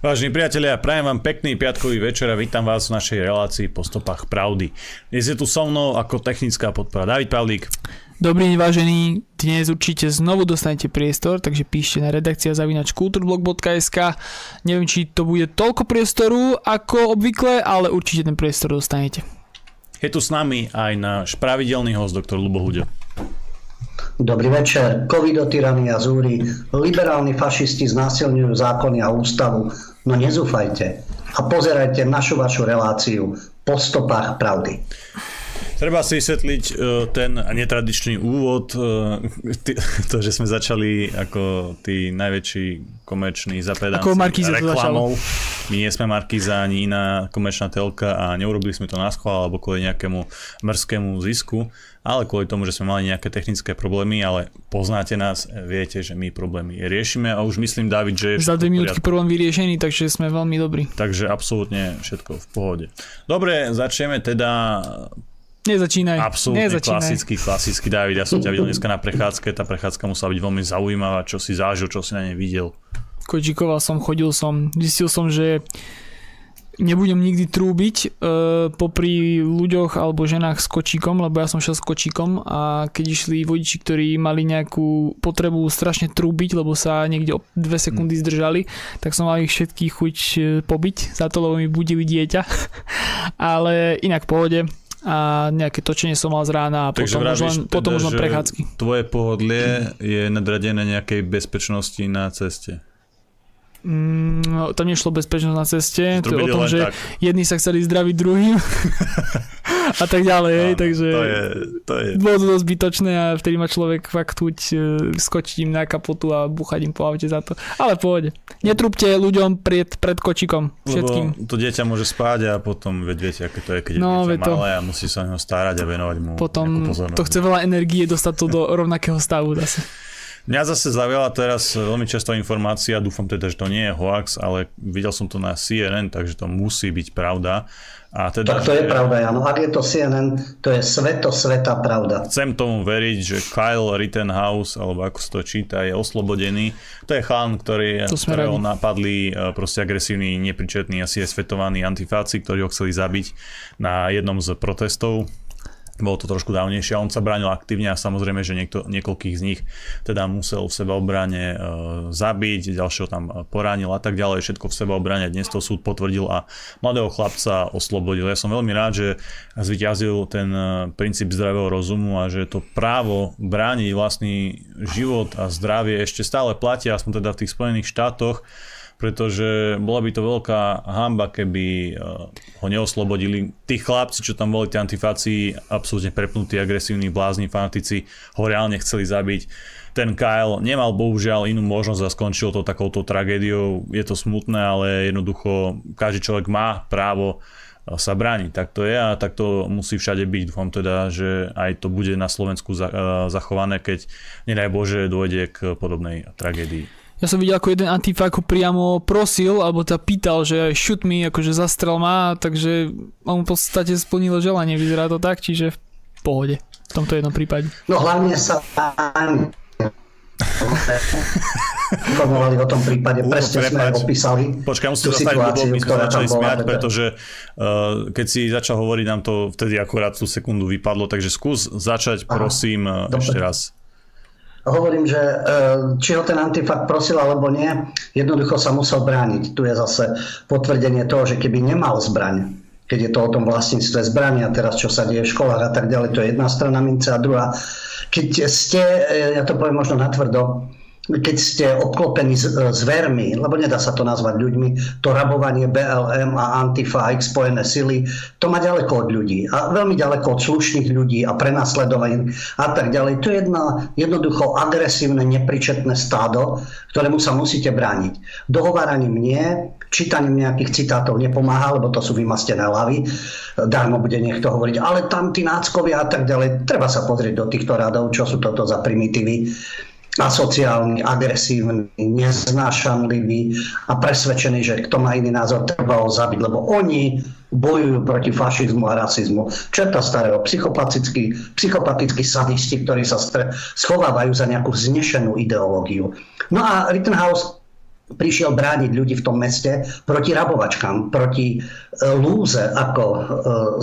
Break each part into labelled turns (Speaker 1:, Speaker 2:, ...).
Speaker 1: Vážení priatelia, prajem vám pekný piatkový večer a vítam vás v našej relácii po stopách pravdy. Dnes je tu so mnou ako technická podpora David Pavlík.
Speaker 2: Dobrý deň, vážení. Dnes určite znovu dostanete priestor, takže píšte na redakcia zavinač kulturblog.sk. Neviem, či to bude toľko priestoru ako obvykle, ale určite ten priestor dostanete.
Speaker 1: Je tu s nami aj náš pravidelný host, doktor Lubo Hudio.
Speaker 3: Dobrý večer. Covido, tyrania, zúri, liberálni fašisti znásilňujú zákony a ústavu. No nezúfajte a pozerajte našu vašu reláciu po stopách pravdy.
Speaker 1: Treba si vysvetliť uh, ten netradičný úvod, uh, to, že sme začali ako tí najväčší komerční zapedanci reklamou. My nie sme Markíza ani iná komerčná telka a neurobili sme to na schvál alebo kvôli nejakému mrskému zisku, ale kvôli tomu, že sme mali nejaké technické problémy, ale poznáte nás, viete, že my problémy riešime a už myslím, David, že...
Speaker 2: Za dve minútky problém vyriešený, takže sme veľmi dobrí.
Speaker 1: Takže absolútne všetko v pohode. Dobre, začneme teda
Speaker 2: Nezačínaj.
Speaker 1: Absolútne Nezačínaj. klasický, klasický David. Ja som ťa videl dneska na prechádzke, tá prechádzka musela byť veľmi zaujímavá, čo si zážil, čo si na nej videl.
Speaker 2: Kočikoval som, chodil som, zistil som, že nebudem nikdy trúbiť e, popri ľuďoch alebo ženách s kočíkom, lebo ja som šiel s kočíkom a keď išli vodiči, ktorí mali nejakú potrebu strašne trúbiť, lebo sa niekde o dve sekundy hm. zdržali, tak som mal ich všetkých chuť e, pobiť za to, lebo mi budili dieťa. Ale inak pohode a nejaké točenie som mal z rána a Takže potom, už len, teda, potom už len prechádzky.
Speaker 1: Tvoje pohodlie je nadradené nejakej bezpečnosti na ceste.
Speaker 2: Mm, tam nešlo bezpečnosť na ceste, to, je o tom, že tak. jedni sa chceli zdraviť druhým a tak ďalej, hej, takže
Speaker 1: to je, to je...
Speaker 2: bolo to dosť zbytočné a vtedy ma človek fakt chuť uh, skočiť im na kapotu a buchať im po aute za to, ale pohode. Netrúbte ľuďom pred, pred kočikom všetkým.
Speaker 1: Lebo to dieťa môže spáť a potom veď viete, aké to je, keď je no, dieťa to... malé a musí sa o neho starať a venovať mu
Speaker 2: Potom to chce veľa energie dostať to do rovnakého stavu zase.
Speaker 1: Mňa zase zaujala teraz veľmi často informácia, dúfam teda, že to nie je hoax, ale videl som to na CNN, takže to musí byť pravda.
Speaker 3: A teda, tak to že, je pravda, Jano. Ak je to CNN, to je sveto, sveta pravda.
Speaker 1: Chcem tomu veriť, že Kyle Rittenhouse, alebo ako sa to číta, je oslobodený. To je chan, ktorý, ktorého napadli e, proste agresívni, nepričetní, asi je svetovaní antifáci, ktorí ho chceli zabiť na jednom z protestov bolo to trošku dávnejšie on sa bránil aktívne a samozrejme, že niekto, niekoľkých z nich teda musel v sebaobrane e, zabiť, ďalšieho tam poránil a tak ďalej, všetko v sebaobrane. Dnes to súd potvrdil a mladého chlapca oslobodil. Ja som veľmi rád, že zvyťazil ten e, princíp zdravého rozumu a že to právo brániť vlastný život a zdravie ešte stále platia, aspoň teda v tých Spojených štátoch pretože bola by to veľká hamba, keby eh, ho neoslobodili. Tí chlapci, čo tam boli, tí antifáci, absolútne prepnutí, agresívni, blázni, fanatici, ho reálne chceli zabiť. Ten Kyle nemal bohužiaľ inú možnosť a skončil to takouto tragédiou. Je to smutné, ale jednoducho každý človek má právo eh, sa brániť. Tak to je a tak to musí všade byť. Dúfam teda, že aj to bude na Slovensku eh, zachované, keď nedaj Bože dôjde k podobnej tragédii.
Speaker 2: Ja som videl, ako jeden antifa ako priamo prosil, alebo ta pýtal, že shoot mi, akože zastrel ma, takže on v podstate splnilo želanie, vyzerá to tak, čiže v pohode v tomto jednom prípade.
Speaker 3: No hlavne sa informovali o tom prípade, presne sme opísali
Speaker 1: Počkaj, musím tú situáciu, my sme začali smiať, teda. pretože uh, keď si začal hovoriť, nám to vtedy akurát tú sekundu vypadlo, takže skús začať, prosím, Aha, ešte raz
Speaker 3: hovorím, že e, či ho ten antifakt prosil alebo nie, jednoducho sa musel brániť. Tu je zase potvrdenie toho, že keby nemal zbraň, keď je to o tom vlastníctve zbrania, teraz čo sa deje v školách a tak ďalej, to je jedna strana mince a druhá. Keď ste, e, ja to poviem možno natvrdo, keď ste obklopení zvermi, lebo nedá sa to nazvať ľuďmi, to rabovanie BLM a Antifa a ich spojené sily, to má ďaleko od ľudí a veľmi ďaleko od slušných ľudí a prenasledovaní a tak ďalej. To je jedna, jednoducho agresívne, nepričetné stádo, ktorému sa musíte brániť. Dohováraním nie, čítaním nejakých citátov nepomáha, lebo to sú vymastené hlavy. Darmo bude niekto hovoriť, ale tam tí náckovia a tak ďalej. Treba sa pozrieť do týchto radov, čo sú toto za primitívy asociálny, agresívny, neznášanlivý a presvedčený, že kto má iný názor, treba ho zabiť, lebo oni bojujú proti fašizmu a rasizmu. Čerta starého, psychopatickí, psychopatickí sadisti, ktorí sa schovávajú za nejakú znešenú ideológiu. No a Rittenhouse prišiel brániť ľudí v tom meste proti rabovačkám, proti e, lúze, ako e,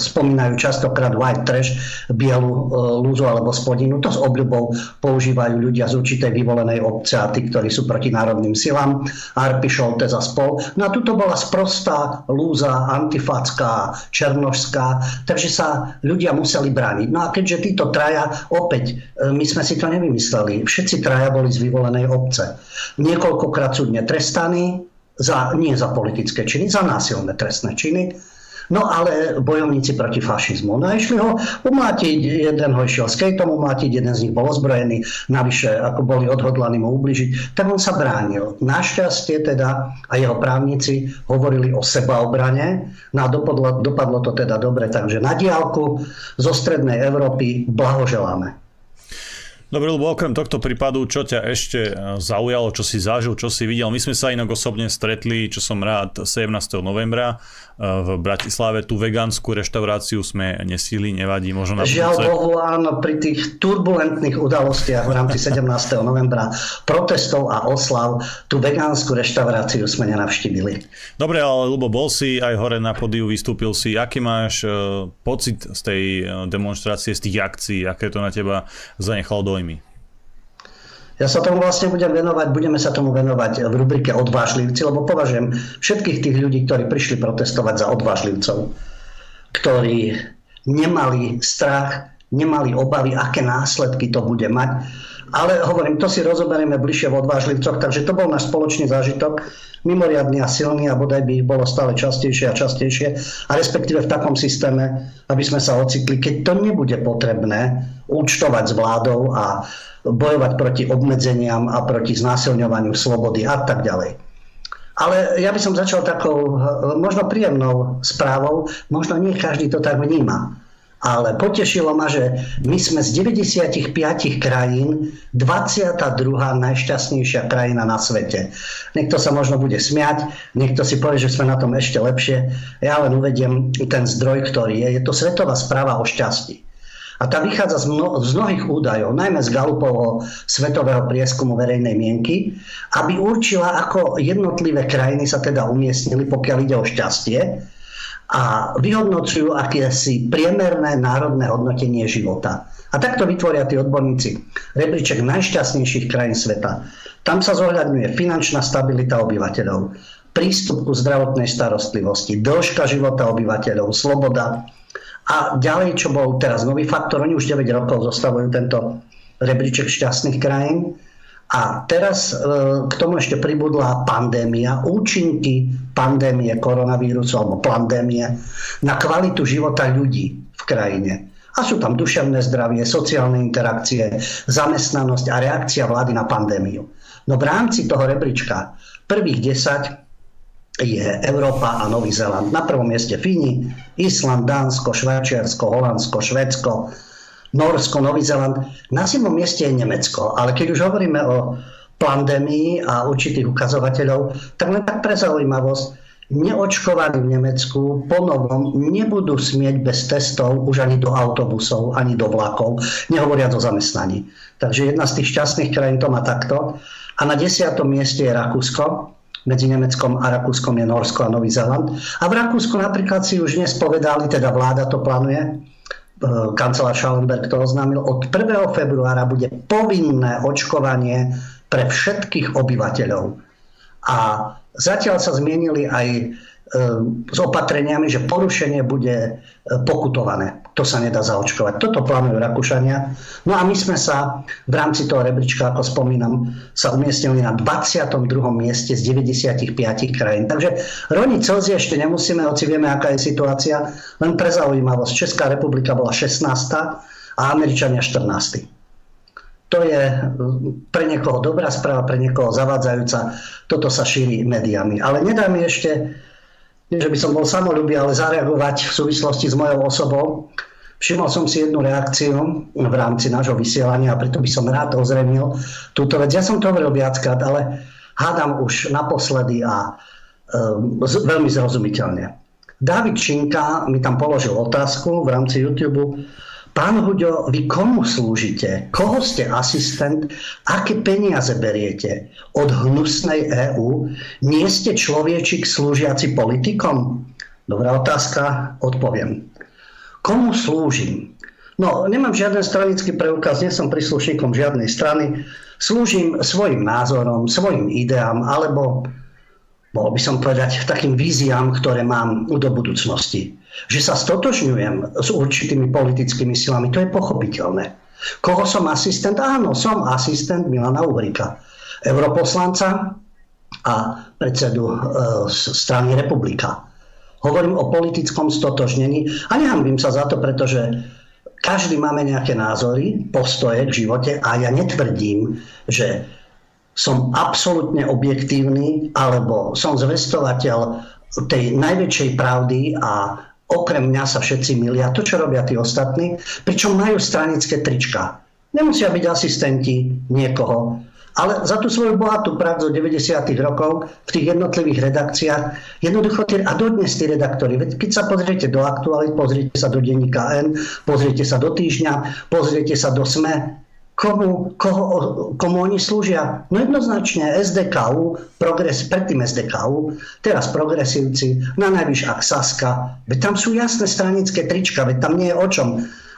Speaker 3: spomínajú častokrát white trash, bielu e, lúzu alebo spodinu. To s obľubou používajú ľudia z určitej vyvolenej obce a tí, ktorí sú proti národným silám, Arpi Šoltes a spol. No a tuto bola sprostá lúza, antifacká, černožská, takže sa ľudia museli brániť. No a keďže títo traja, opäť, my sme si to nevymysleli, všetci traja boli z vyvolenej obce. Niekoľkokrát súdne trestaní, za, nie za politické činy, za násilné trestné činy. No ale bojovníci proti fašizmu. No a išli ho umlátiť, jeden ho išiel skateom umlátiť, jeden z nich bol ozbrojený, navyše ako boli odhodlaní mu ubližiť, tak on sa bránil. Našťastie teda a jeho právnici hovorili o sebaobrane, no a dopadlo, dopadlo to teda dobre, takže na diálku zo strednej Európy blahoželáme.
Speaker 1: Dobre, lebo okrem tohto prípadu, čo ťa ešte e, zaujalo, čo si zažil, čo si videl? My sme sa inak osobne stretli, čo som rád, 17. novembra v Bratislave tú vegánsku reštauráciu sme nesili, nevadí, možno na
Speaker 3: Žiaľ budúce. Bohu, áno, pri tých turbulentných udalostiach v rámci 17. novembra protestov a oslav tú vegánsku reštauráciu sme nenavštívili.
Speaker 1: Dobre, ale Lubo, bol si aj hore na podiu, vystúpil si. Aký máš uh, pocit z tej demonstrácie, z tých akcií? Aké to na teba zanechalo dojmy?
Speaker 3: Ja sa tomu vlastne budem venovať, budeme sa tomu venovať v rubrike odvážlivci, lebo považujem všetkých tých ľudí, ktorí prišli protestovať za odvážlivcov, ktorí nemali strach, nemali obavy, aké následky to bude mať. Ale hovorím, to si rozoberieme bližšie v odvážlivcoch, takže to bol náš spoločný zážitok, mimoriadný a silný a bodaj by ich bolo stále častejšie a častejšie a respektíve v takom systéme, aby sme sa ocitli, keď to nebude potrebné účtovať s vládou a bojovať proti obmedzeniam a proti znásilňovaniu slobody a tak ďalej. Ale ja by som začal takou možno príjemnou správou, možno nie každý to tak vníma. Ale potešilo ma, že my sme z 95 krajín 22. najšťastnejšia krajina na svete. Niekto sa možno bude smiať, niekto si povie, že sme na tom ešte lepšie. Ja len uvediem ten zdroj, ktorý je. Je to svetová správa o šťastí. A tá vychádza z, mno, z mnohých údajov, najmä z Galupovho svetového prieskumu verejnej mienky, aby určila, ako jednotlivé krajiny sa teda umiestnili, pokiaľ ide o šťastie a vyhodnocujú akési priemerné národné hodnotenie života. A takto vytvoria tí odborníci rebríček najšťastnejších krajín sveta. Tam sa zohľadňuje finančná stabilita obyvateľov, prístup ku zdravotnej starostlivosti, dĺžka života obyvateľov, sloboda, a ďalej, čo bol teraz nový faktor, oni už 9 rokov zostavujú tento rebríček šťastných krajín. A teraz e, k tomu ešte pribudla pandémia, účinky pandémie koronavírusu alebo pandémie na kvalitu života ľudí v krajine. A sú tam duševné zdravie, sociálne interakcie, zamestnanosť a reakcia vlády na pandémiu. No v rámci toho rebríčka prvých 10 je Európa a Nový Zeland. Na prvom mieste Fíni, Island, Dánsko, Švajčiarsko, Holandsko, Švedsko, Norsko, Nový Zeland. Na 7. mieste je Nemecko. Ale keď už hovoríme o pandémii a určitých ukazovateľov, tak len tak pre zaujímavosť, neočkovaní v Nemecku po nebudú smieť bez testov už ani do autobusov, ani do vlakov, nehovoriac o zamestnaní. Takže jedna z tých šťastných krajín to má takto. A na desiatom mieste je Rakúsko, medzi Nemeckom a Rakúskom je Norsko a Nový Zeland. A v Rakúsku napríklad si už dnes povedali, teda vláda to plánuje, kancelár Schallenberg to oznámil, od 1. februára bude povinné očkovanie pre všetkých obyvateľov. A zatiaľ sa zmienili aj s opatreniami, že porušenie bude e, pokutované. To sa nedá zaočkovať. Toto plánujú Rakúšania. No a my sme sa v rámci toho rebríčka, ako spomínam, sa umiestnili na 22. mieste z 95 krajín. Takže roniť Celzia ešte nemusíme, hoci vieme, aká je situácia. Len pre zaujímavosť. Česká republika bola 16. a Američania 14. To je e, pre niekoho dobrá správa, pre niekoho zavádzajúca. Toto sa šíri médiami. Ale nedá mi ešte nie že by som bol samolubý, ale zareagovať v súvislosti s mojou osobou. Všimol som si jednu reakciu v rámci nášho vysielania a preto by som rád ozremil túto vec. Ja som to hovoril viackrát, ale hádam už naposledy a um, z, veľmi zrozumiteľne. David Činka mi tam položil otázku v rámci YouTube. Pán Huďo, vy komu slúžite? Koho ste asistent? Aké peniaze beriete? Od hnusnej EÚ? Nie ste človečik slúžiaci politikom? Dobrá otázka, odpoviem. Komu slúžim? No, nemám žiaden stranický preukaz, nie som príslušníkom žiadnej strany. Slúžim svojim názorom, svojim ideám, alebo mohol by som povedať takým víziám, ktoré mám do budúcnosti. Že sa stotožňujem s určitými politickými silami, to je pochopiteľné. Koho som asistent? Áno, som asistent Milana Uhrika, europoslanca a predsedu e, strany Republika. Hovorím o politickom stotožnení a nehambím sa za to, pretože každý máme nejaké názory, postoje k živote a ja netvrdím, že som absolútne objektívny alebo som zvestovateľ tej najväčšej pravdy a okrem mňa sa všetci milia. To, čo robia tí ostatní, pričom majú stranické trička. Nemusia byť asistenti niekoho, ale za tú svoju bohatú prax zo 90. rokov v tých jednotlivých redakciách, jednoducho tie, a dodnes tí redaktori, keď sa pozriete do aktuálit, pozriete sa do denníka N, pozriete sa do týždňa, pozriete sa do SME, komu, koho, komu oni slúžia? No jednoznačne SDKU, progres, predtým SDKU, teraz progresívci, na najvyš ak Saska. Veď tam sú jasné stranické trička, veď tam nie je o čom.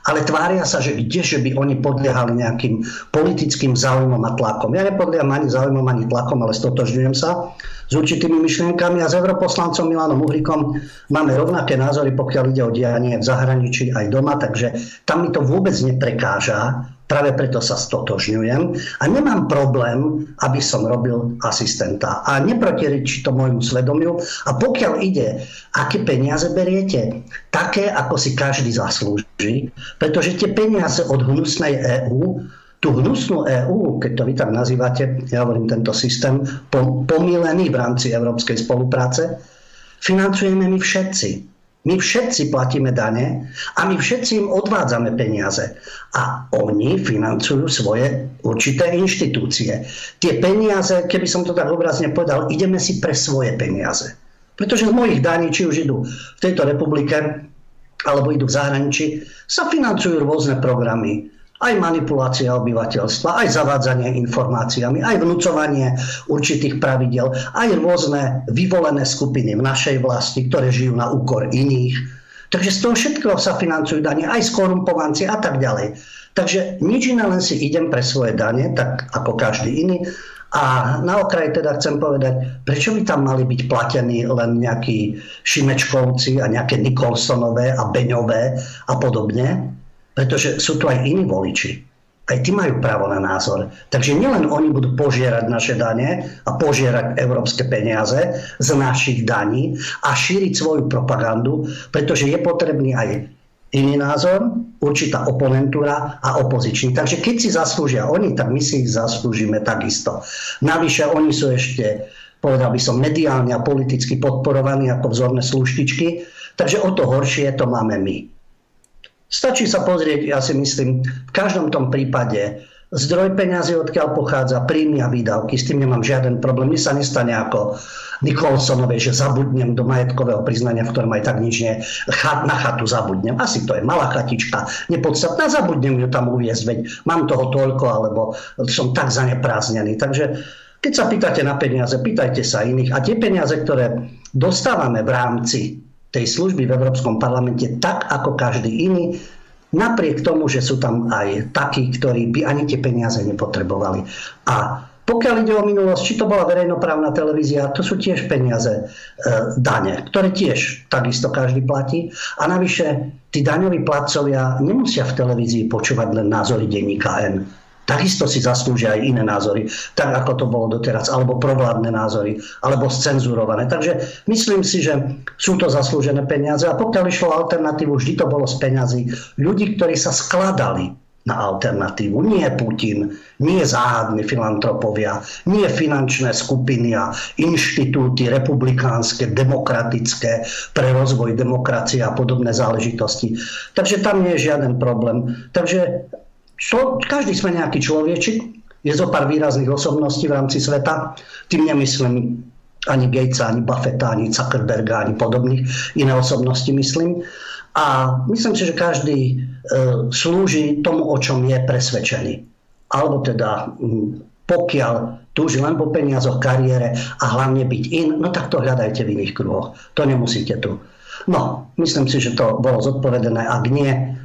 Speaker 3: Ale tvária sa, že kde, že by oni podliehali nejakým politickým záujmom a tlakom. Ja nepodlieham ani záujmom, ani tlakom, ale stotožňujem sa s určitými myšlienkami a s europoslancom Milanom Uhrikom máme rovnaké názory, pokiaľ ide o dianie v zahraničí aj doma, takže tam mi to vôbec neprekáža Práve preto sa stotožňujem a nemám problém, aby som robil asistenta. A neprotirečí to môjmu svedomiu. A pokiaľ ide, aké peniaze beriete, také, ako si každý zaslúži, pretože tie peniaze od hnusnej EÚ tú hnusnú EÚ, keď to vy tak nazývate, ja hovorím tento systém, pomílený v rámci európskej spolupráce, financujeme my všetci. My všetci platíme dane a my všetci im odvádzame peniaze. A oni financujú svoje určité inštitúcie. Tie peniaze, keby som to tak obrazne povedal, ideme si pre svoje peniaze. Pretože z mojich daní, či už idú v tejto republike, alebo idú v zahraničí, sa financujú rôzne programy aj manipulácia obyvateľstva, aj zavádzanie informáciami, aj vnúcovanie určitých pravidel, aj rôzne vyvolené skupiny v našej vlasti, ktoré žijú na úkor iných. Takže z toho všetkého sa financujú dane, aj skorumpovanci a tak ďalej. Takže nič iné, len si idem pre svoje dane, tak ako každý iný. A na okraj teda chcem povedať, prečo by tam mali byť platení len nejakí Šimečkovci a nejaké Nikolsonové a Beňové a podobne, pretože sú tu aj iní voliči. Aj tí majú právo na názor. Takže nielen oni budú požierať naše dane a požierať európske peniaze z našich daní a šíriť svoju propagandu, pretože je potrebný aj iný názor, určitá oponentúra a opozičný. Takže keď si zaslúžia oni, tak my si ich zaslúžime takisto. Navyše oni sú ešte, povedal by som, mediálne a politicky podporovaní ako vzorné sluštičky, takže o to horšie to máme my. Stačí sa pozrieť, ja si myslím, v každom tom prípade zdroj peňazí, odkiaľ pochádza, príjmy a výdavky. S tým nemám žiaden problém. Mne sa nestane ako Nikolsonovej, že zabudnem do majetkového priznania, v ktorom aj tak nič nie. Na chatu zabudnem. Asi to je malá chatička, nepodstatná. Zabudnem ju tam uviezť, veď mám toho toľko, alebo som tak zanepráznený. Takže keď sa pýtate na peniaze, pýtajte sa iných. A tie peniaze, ktoré dostávame v rámci tej služby v Európskom parlamente tak ako každý iný, napriek tomu, že sú tam aj takí, ktorí by ani tie peniaze nepotrebovali. A pokiaľ ide o minulosť, či to bola verejnoprávna televízia, to sú tiež peniaze e, dane, ktoré tiež takisto každý platí. A navyše, tí daňoví platcovia nemusia v televízii počúvať len názory denníka N takisto si zaslúžia aj iné názory, tak ako to bolo doteraz, alebo provládne názory, alebo scenzurované. Takže myslím si, že sú to zaslúžené peniaze a pokiaľ išlo alternatívu, vždy to bolo z peňazí ľudí, ktorí sa skladali na alternatívu. Nie Putin, nie záhadní filantropovia, nie finančné skupiny a inštitúty republikánske, demokratické pre rozvoj demokracie a podobné záležitosti. Takže tam nie je žiaden problém. Takže každý sme nejaký človečik, je zo pár výrazných osobností v rámci sveta, tým nemyslím ani Gatesa, ani Buffetta, ani Zuckerberga, ani podobných iné osobnosti myslím. A myslím si, že každý e, slúži tomu, o čom je presvedčený. Alebo teda pokiaľ túži len po peniazoch, kariére a hlavne byť in, no tak to hľadajte v iných kruhoch. To nemusíte tu. No, myslím si, že to bolo zodpovedené. Ak nie,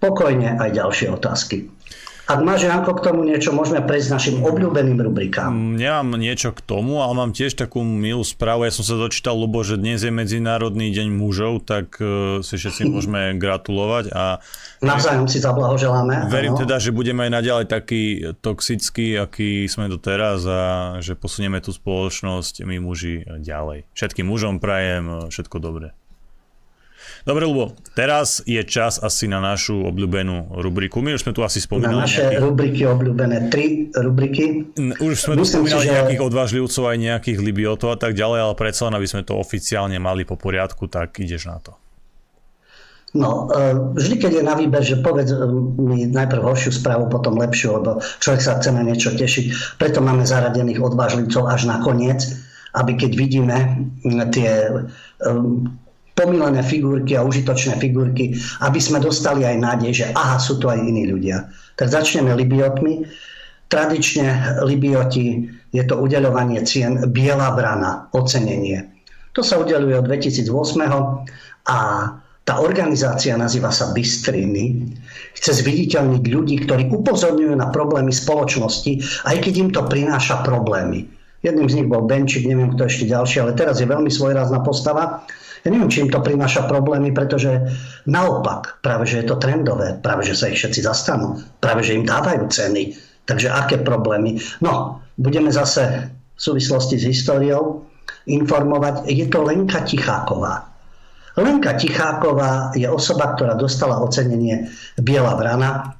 Speaker 3: pokojne aj ďalšie otázky. Ak máš, Janko, k tomu niečo, môžeme prejsť našim obľúbeným rubrikám.
Speaker 1: Mm, nemám niečo k tomu, ale mám tiež takú milú správu. Ja som sa dočítal, Lubo, že dnes je Medzinárodný deň mužov, tak uh, si všetci môžeme gratulovať. A
Speaker 3: Navzájom si zablahoželáme.
Speaker 1: Verím ano. teda, že budeme aj naďalej taký toxický, aký sme doteraz a že posunieme tú spoločnosť my muži ďalej. Všetkým mužom prajem všetko dobré. Dobre, Lubo, teraz je čas asi na našu obľúbenú rubriku. My už sme tu asi spomínali.
Speaker 3: Na naše nejakých... rubriky obľúbené, tri rubriky.
Speaker 1: Už sme tu spomínali si, že... nejakých odvážlivcov, aj nejakých libiotov a tak ďalej, ale predsa len, aby sme to oficiálne mali po poriadku, tak ideš na to.
Speaker 3: No, e, vždy, keď je na výber, že povedz e, mi najprv horšiu správu, potom lepšiu, lebo človek sa chce na niečo tešiť. Preto máme zaradených odvážlivcov až na koniec, aby keď vidíme tie pomilené figurky a užitočné figurky, aby sme dostali aj nádej, že aha, sú tu aj iní ľudia. Tak začneme Libiotmi. Tradične Libioti je to udeľovanie cien Biela brana, ocenenie. To sa udeluje od 2008 a tá organizácia nazýva sa Bystriny. Chce zviditeľniť ľudí, ktorí upozorňujú na problémy spoločnosti, aj keď im to prináša problémy. Jedným z nich bol Benčík, neviem kto ešte ďalší, ale teraz je veľmi svojrázna postava. Ja neviem, či im to prináša problémy, pretože naopak, práve že je to trendové, práve že sa ich všetci zastanú, práve že im dávajú ceny. Takže aké problémy? No, budeme zase v súvislosti s históriou informovať. Je to Lenka Ticháková. Lenka Ticháková je osoba, ktorá dostala ocenenie Biela vrana.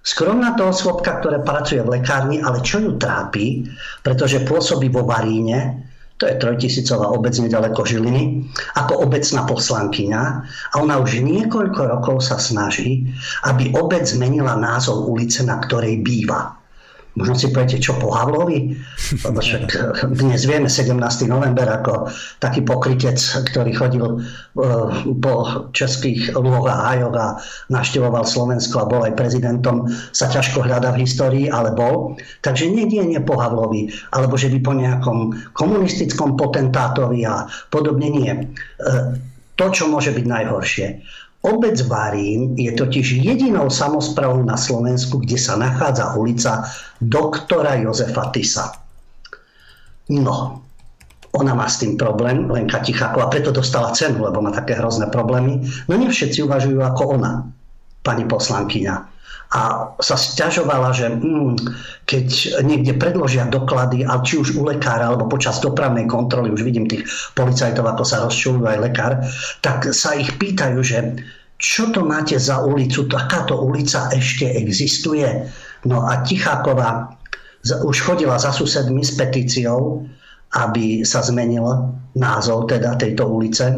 Speaker 3: Skromná to osobka, ktorá pracuje v lekárni, ale čo ju trápi, pretože pôsobí vo Varíne, to je trojtisícová obec nedaleko Žiliny, ako obecná poslankyňa a ona už niekoľko rokov sa snaží, aby obec zmenila názov ulice, na ktorej býva. Možno si poviete, čo po Havlovi? Lebo však dnes vieme 17. november ako taký pokrytec, ktorý chodil e, po českých lúhoch a hájoch a naštevoval Slovensko a bol aj prezidentom, sa ťažko hľadá v histórii, ale bol. Takže nie, nie, nie po Havlovi, alebo že by po nejakom komunistickom potentátovi a podobne nie. E, to, čo môže byť najhoršie. Obec Varín je totiž jedinou samozprávou na Slovensku, kde sa nachádza ulica doktora Jozefa Tisa. No, ona má s tým problém, Lenka Ticháková, preto dostala cenu, lebo má také hrozné problémy. No nie všetci uvažujú ako ona, pani poslankyňa. A sa stiažovala, že mm, keď niekde predložia doklady, a či už u lekára alebo počas dopravnej kontroly, už vidím tých policajtov, ako sa rozčulujú aj lekár, tak sa ich pýtajú, že čo to máte za ulicu, takáto ulica ešte existuje. No a Ticháková už chodila za susedmi s petíciou, aby sa zmenil názov teda tejto ulice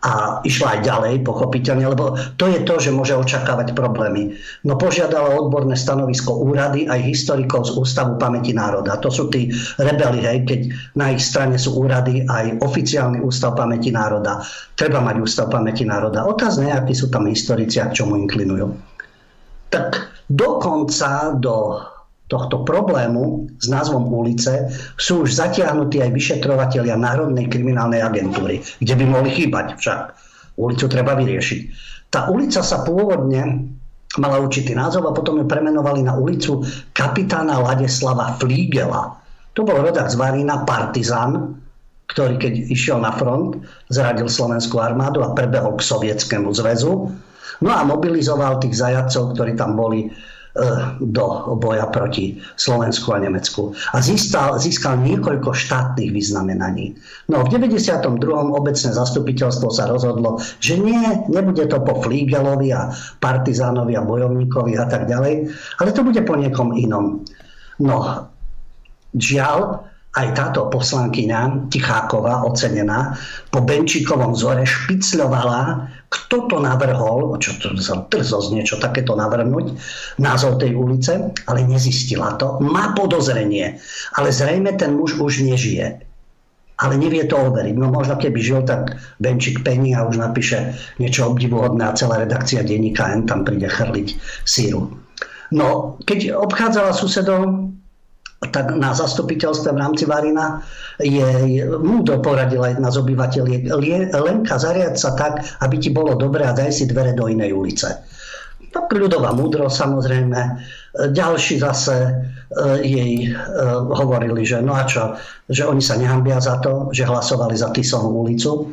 Speaker 3: a išla aj ďalej, pochopiteľne, lebo to je to, že môže očakávať problémy. No požiadala odborné stanovisko úrady aj historikov z Ústavu pamäti národa. To sú tí rebeli, hej, keď na ich strane sú úrady aj oficiálny Ústav pamäti národa. Treba mať Ústav pamäti národa. Otázne, akí sú tam historici a k čomu inklinujú. Tak dokonca do tohto problému s názvom ulice sú už zatiahnutí aj vyšetrovatelia Národnej kriminálnej agentúry, kde by mohli chýbať však. Ulicu treba vyriešiť. Tá ulica sa pôvodne mala určitý názov a potom ju premenovali na ulicu kapitána Ladeslava Flígela. To bol rodak z Varína, partizán, ktorý keď išiel na front, zradil slovenskú armádu a prebehol k sovietskému zväzu. No a mobilizoval tých zajacov, ktorí tam boli do boja proti Slovensku a Nemecku. A získal, získal niekoľko štátnych vyznamenaní. No v 92. obecné zastupiteľstvo sa rozhodlo, že nie, nebude to po Flígelovi a partizánovi a bojovníkovi a tak ďalej, ale to bude po niekom inom. No, žiaľ, aj táto poslankyňa Ticháková, ocenená, po Benčíkovom zore špicľovala, kto to navrhol, čo to za drzosť niečo takéto navrhnúť, názov tej ulice, ale nezistila to. Má podozrenie, ale zrejme ten muž už nežije. ale nevie to overiť. No možno keby žil, tak Benčík Penny a už napíše niečo obdivuhodné a celá redakcia denníka N tam príde chrliť síru. No, keď obchádzala susedov, tak na zastupiteľstve v rámci Varina je, múdro poradila jedna z obyvateľiek. Lenka, zariad sa tak, aby ti bolo dobre a daj si dvere do inej ulice. Tak ľudová múdro samozrejme. Ďalší zase e, jej e, hovorili, že no a čo, že oni sa nehambia za to, že hlasovali za Tisovú ulicu.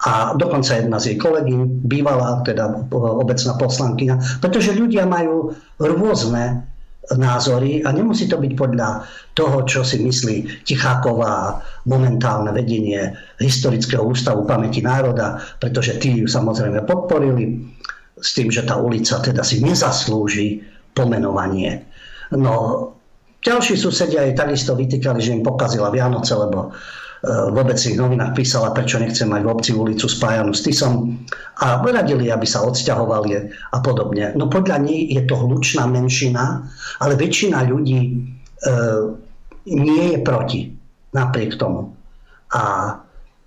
Speaker 3: A dokonca jedna z jej kolegy, bývalá teda obecná poslankyňa, pretože ľudia majú rôzne názory a nemusí to byť podľa toho, čo si myslí Ticháková momentálne vedenie Historického ústavu pamäti národa, pretože tí ju samozrejme podporili s tým, že tá ulica teda si nezaslúži pomenovanie. No, ďalší susedia jej takisto vytýkali, že im pokazila Vianoce, lebo v obecných novinách písala, prečo nechce mať v obci ulicu spájanú s Tisom a radili, aby sa odsťahovali a podobne. No podľa nej je to hlučná menšina, ale väčšina ľudí e, nie je proti napriek tomu. A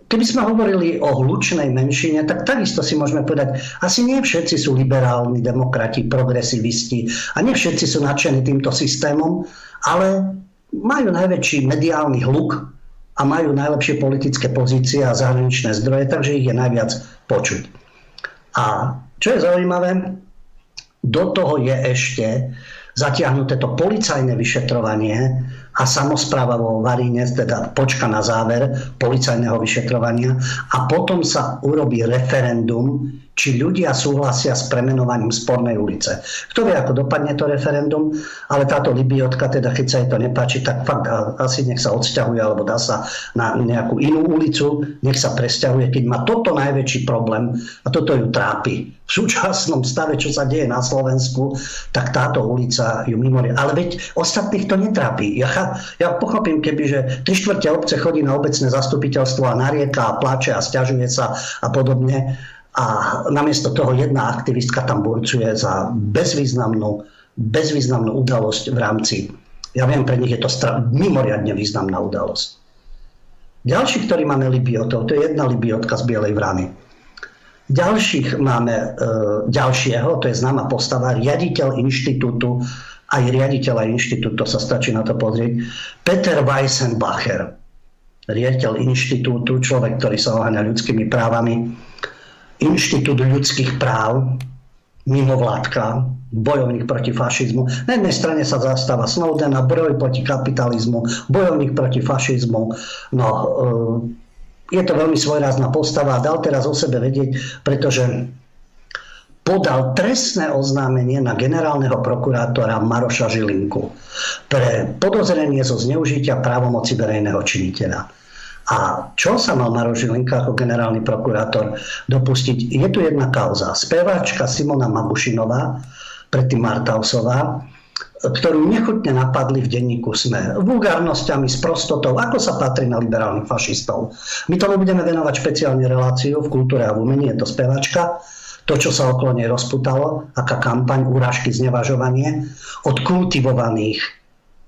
Speaker 3: keby sme hovorili o hlučnej menšine, tak takisto si môžeme povedať, asi nie všetci sú liberálni demokrati, progresivisti a nie všetci sú nadšení týmto systémom, ale majú najväčší mediálny hluk a majú najlepšie politické pozície a zahraničné zdroje, takže ich je najviac počuť. A čo je zaujímavé, do toho je ešte zatiahnuté to policajné vyšetrovanie a samozpráva vo Varíne teda počka na záver policajného vyšetrovania a potom sa urobí referendum, či ľudia súhlasia s premenovaním spornej ulice. Kto vie, ako dopadne to referendum, ale táto Libiotka, teda keď sa jej to nepáči, tak fakt asi nech sa odsťahuje alebo dá sa na nejakú inú ulicu, nech sa presťahuje, keď má toto najväčší problém a toto ju trápi v súčasnom stave, čo sa deje na Slovensku, tak táto ulica ju mimorie. Ale veď ostatných to netrápi. Ja, ja pochopím, keby, že tri štvrte obce chodí na obecné zastupiteľstvo a narieka a plače a stiažuje sa a podobne. A namiesto toho jedna aktivistka tam burcuje za bezvýznamnú, bezvýznamnú udalosť v rámci, ja viem, pre nich je to stra- mimoriadne významná udalosť. Ďalší, ktorý máme Libiotov, to je jedna Libiotka z Bielej vrany Ďalších máme e, ďalšieho, to je známa postava, riaditeľ inštitútu, aj riaditeľa inštitútu, sa stačí na to pozrieť, Peter Weissenbacher, riaditeľ inštitútu, človek, ktorý sa oháňa ľudskými právami, Inštitút ľudských práv, mimovládka, bojovník proti fašizmu. Na jednej strane sa zastáva Snowdena, boj proti kapitalizmu, bojovník proti fašizmu. No, e, je to veľmi svojrázna postava a dal teraz o sebe vedieť, pretože podal trestné oznámenie na generálneho prokurátora Maroša Žilinku pre podozrenie zo zneužitia právomoci verejného činiteľa. A čo sa mal Maroš Žilinka ako generálny prokurátor dopustiť? Je tu jedna kauza. Speváčka Simona Mabušinová, predtým Martausová, ktorú nechutne napadli v denníku SME. Vulgárnosťami, s prostotou, ako sa patrí na liberálnych fašistov. My tomu budeme venovať špeciálne reláciu v kultúre a v umení, je to spevačka. To, čo sa okolo nej rozputalo, aká kampaň, úražky, znevažovanie od kultivovaných,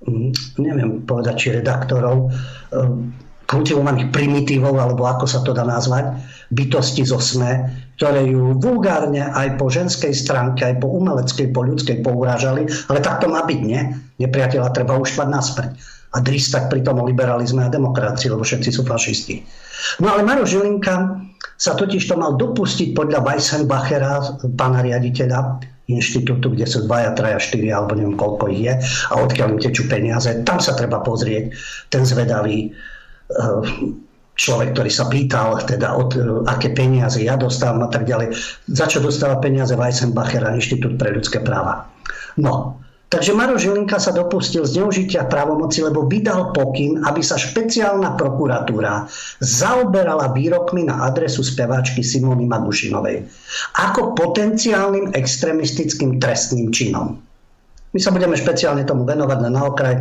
Speaker 3: hm, neviem povedať, či redaktorov, hm, kultivovaných primitívov, alebo ako sa to dá nazvať, bytosti zo SME, ktoré ju vulgárne aj po ženskej stránke, aj po umeleckej, po ľudskej pourážali, ale tak to má byť, nie? Nepriateľa treba uštvať naspäť a dristať pri tom o liberalizme a demokracii, lebo všetci sú fašisti. No ale Maro Žilinka sa totiž to mal dopustiť podľa Weissenbachera, pána riaditeľa inštitútu, kde sú dvaja, traja, štyri, alebo neviem koľko ich je a odkiaľ im tečú peniaze. Tam sa treba pozrieť ten zvedavý eh, človek, ktorý sa pýtal, teda od, aké peniaze ja dostávam a tak ďalej. Za čo dostáva peniaze Weissenbacher a Inštitút pre ľudské práva. No, takže Maro Žilinka sa dopustil zneužitia právomoci, lebo vydal pokyn, aby sa špeciálna prokuratúra zaoberala výrokmi na adresu speváčky Simony Magušinovej ako potenciálnym extremistickým trestným činom. My sa budeme špeciálne tomu venovať na okraj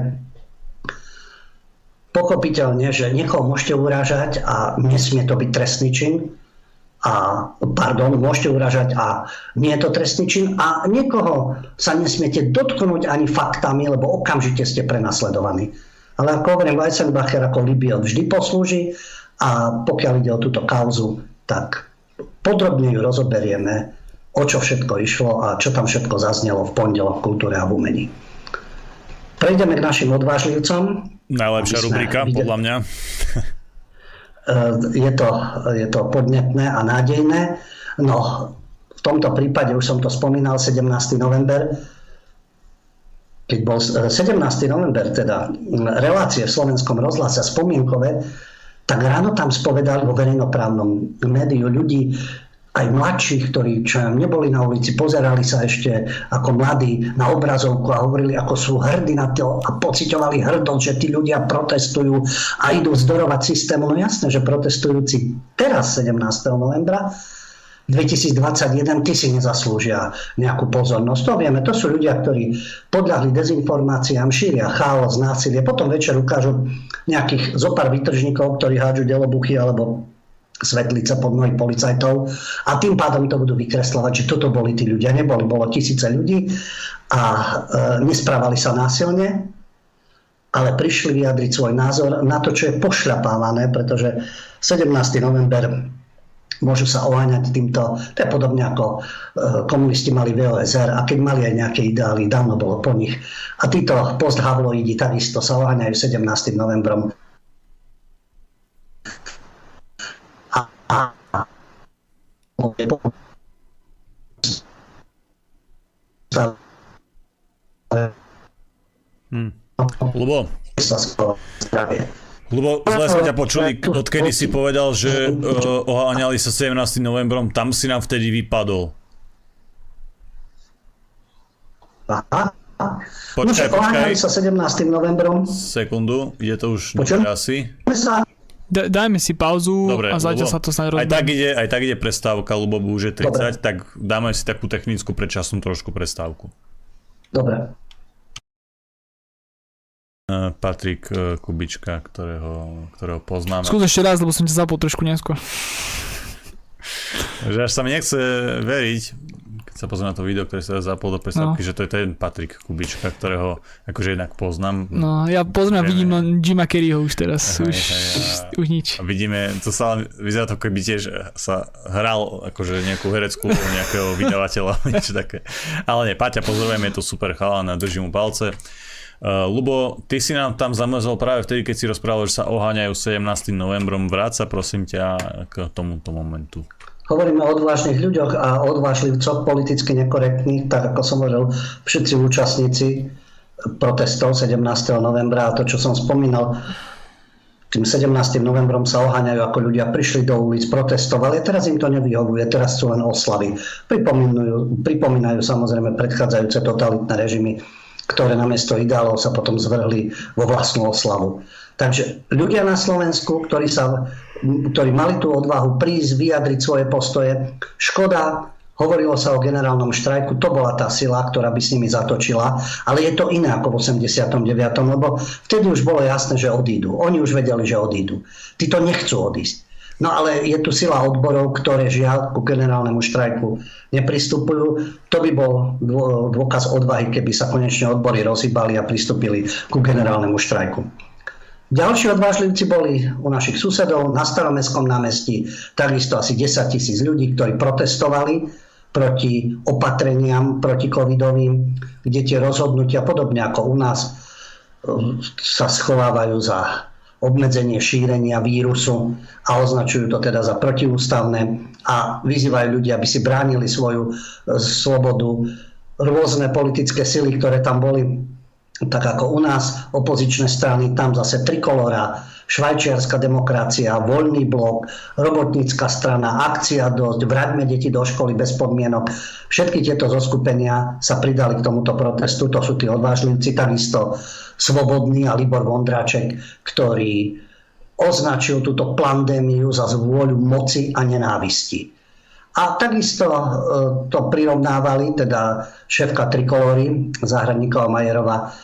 Speaker 3: pochopiteľne, že niekoho môžete urážať a nesmie to byť trestný čin. A, pardon, môžete urážať a nie je to trestný čin a niekoho sa nesmiete dotknúť ani faktami, lebo okamžite ste prenasledovaní. Ale ako hovorím, Weissenbacher ako Libiot vždy poslúži a pokiaľ ide o túto kauzu, tak podrobne ju rozoberieme, o čo všetko išlo a čo tam všetko zaznelo v pondelok v kultúre a v umení. Prejdeme k našim odvážlivcom.
Speaker 1: Najlepšia rubrika, videli... podľa mňa.
Speaker 3: Je, to, je to podnetné a nádejné. No, v tomto prípade, už som to spomínal, 17. november, keď bol 17. november, teda relácie v slovenskom rozhlase spomienkové, tak ráno tam spovedali vo verejnoprávnom médiu ľudí, aj mladších, ktorí čo neboli na ulici, pozerali sa ešte ako mladí na obrazovku a hovorili, ako sú hrdí na to a pocitovali hrdosť, že tí ľudia protestujú a idú zdorovať systému. No jasné, že protestujúci teraz 17. novembra 2021 ty si nezaslúžia nejakú pozornosť. To vieme, to sú ľudia, ktorí podľahli dezinformáciám, šíria chaos, násilie, potom večer ukážu nejakých zopár vytržníkov, ktorí hádžu delobuchy alebo svetlice pod nohy policajtov a tým pádom to budú vykreslovať, že toto boli tí ľudia. Neboli, bolo tisíce ľudí a e, nesprávali sa násilne, ale prišli vyjadriť svoj názor na to, čo je pošľapávané, pretože 17. november môžu sa oháňať týmto, to je podobne ako e, komunisti mali VOSR a keď mali aj nejaké ideály, dávno bolo po nich. A títo posthavloidi takisto sa oháňajú 17. novembrom. A, a,
Speaker 1: Hmm. Lubo. Lebo zle sme ťa počuli, odkedy si povedal, že uh, oháňali sa 17. novembrom, tam si nám vtedy vypadol.
Speaker 3: Aha. Počkaj, no, počkaj. sa 17. novembrom.
Speaker 1: Sekundu, ide to už Počujem? asi.
Speaker 2: D- dajme si pauzu Dobre, a zatiaľ sa to
Speaker 1: snad aj tak, ide, aj tak ide prestávka, lebo už je 30, Dobre. tak dáme si takú technickú predčasnú trošku prestávku.
Speaker 3: Dobre.
Speaker 1: Patrik e, Kubička, ktorého, ktorého poznáme.
Speaker 2: Skús ešte raz, lebo som ťa zapol trošku neskôr.
Speaker 1: Že až sa mi nechce veriť, sa pozriem na to video, ktoré sa zapol do predstavky, no. že to je ten Patrik Kubička, ktorého akože jednak poznám.
Speaker 2: No, ja pozriem a vidím len Jima Kerryho už teraz, aj, už, aj, a, už nič.
Speaker 1: A vidíme, to sa vyzerá to, keby tiež sa hral akože nejakú hereckú nejakého vydavateľa, niečo také. Ale nie, Paťa, pozorujeme, je to super chalán a držím mu palce. Uh, Lubo, ty si nám tam zamrzol práve vtedy, keď si rozprával, že sa oháňajú 17. novembrom. Vráť sa prosím ťa k tomuto momentu.
Speaker 3: Hovoríme o odvážnych ľuďoch a odvážlivcoch politicky nekorektných, tak ako som hovoril, všetci účastníci protestov 17. novembra a to, čo som spomínal, tým 17. novembrom sa oháňajú, ako ľudia prišli do ulic, protestovali. Teraz im to nevyhovuje, teraz sú len oslavy. Pripomínajú, pripomínajú samozrejme predchádzajúce totalitné režimy ktoré namiesto ideálov sa potom zvrhli vo vlastnú oslavu. Takže ľudia na Slovensku, ktorí, sa, ktorí mali tú odvahu prísť, vyjadriť svoje postoje, škoda, hovorilo sa o generálnom štrajku, to bola tá sila, ktorá by s nimi zatočila, ale je to iné ako v 89., lebo vtedy už bolo jasné, že odídu. Oni už vedeli, že odídu. Tí nechcú odísť. No ale je tu sila odborov, ktoré žiaľ ku generálnemu štrajku nepristupujú. To by bol dôkaz odvahy, keby sa konečne odbory rozhýbali a pristúpili ku generálnemu štrajku. Ďalší odvážlivci boli u našich susedov na staromestskom námestí, takisto asi 10 tisíc ľudí, ktorí protestovali proti opatreniam, proti covidovým, kde tie rozhodnutia, podobne ako u nás, sa schovávajú za obmedzenie šírenia vírusu a označujú to teda za protiústavné a vyzývajú ľudia, aby si bránili svoju e, slobodu. Rôzne politické sily, ktoré tam boli, tak ako u nás, opozičné strany, tam zase trikolora, švajčiarska demokracia, voľný blok, robotnícka strana, akcia dosť, vráťme deti do školy bez podmienok. Všetky tieto zoskupenia sa pridali k tomuto protestu, to sú tí odvážlivci, takisto Svobodný a Libor Vondráček, ktorý označil túto pandémiu za vôľu moci a nenávisti. A takisto e, to prirovnávali, teda šéfka Trikolory, Zahradníková Majerová,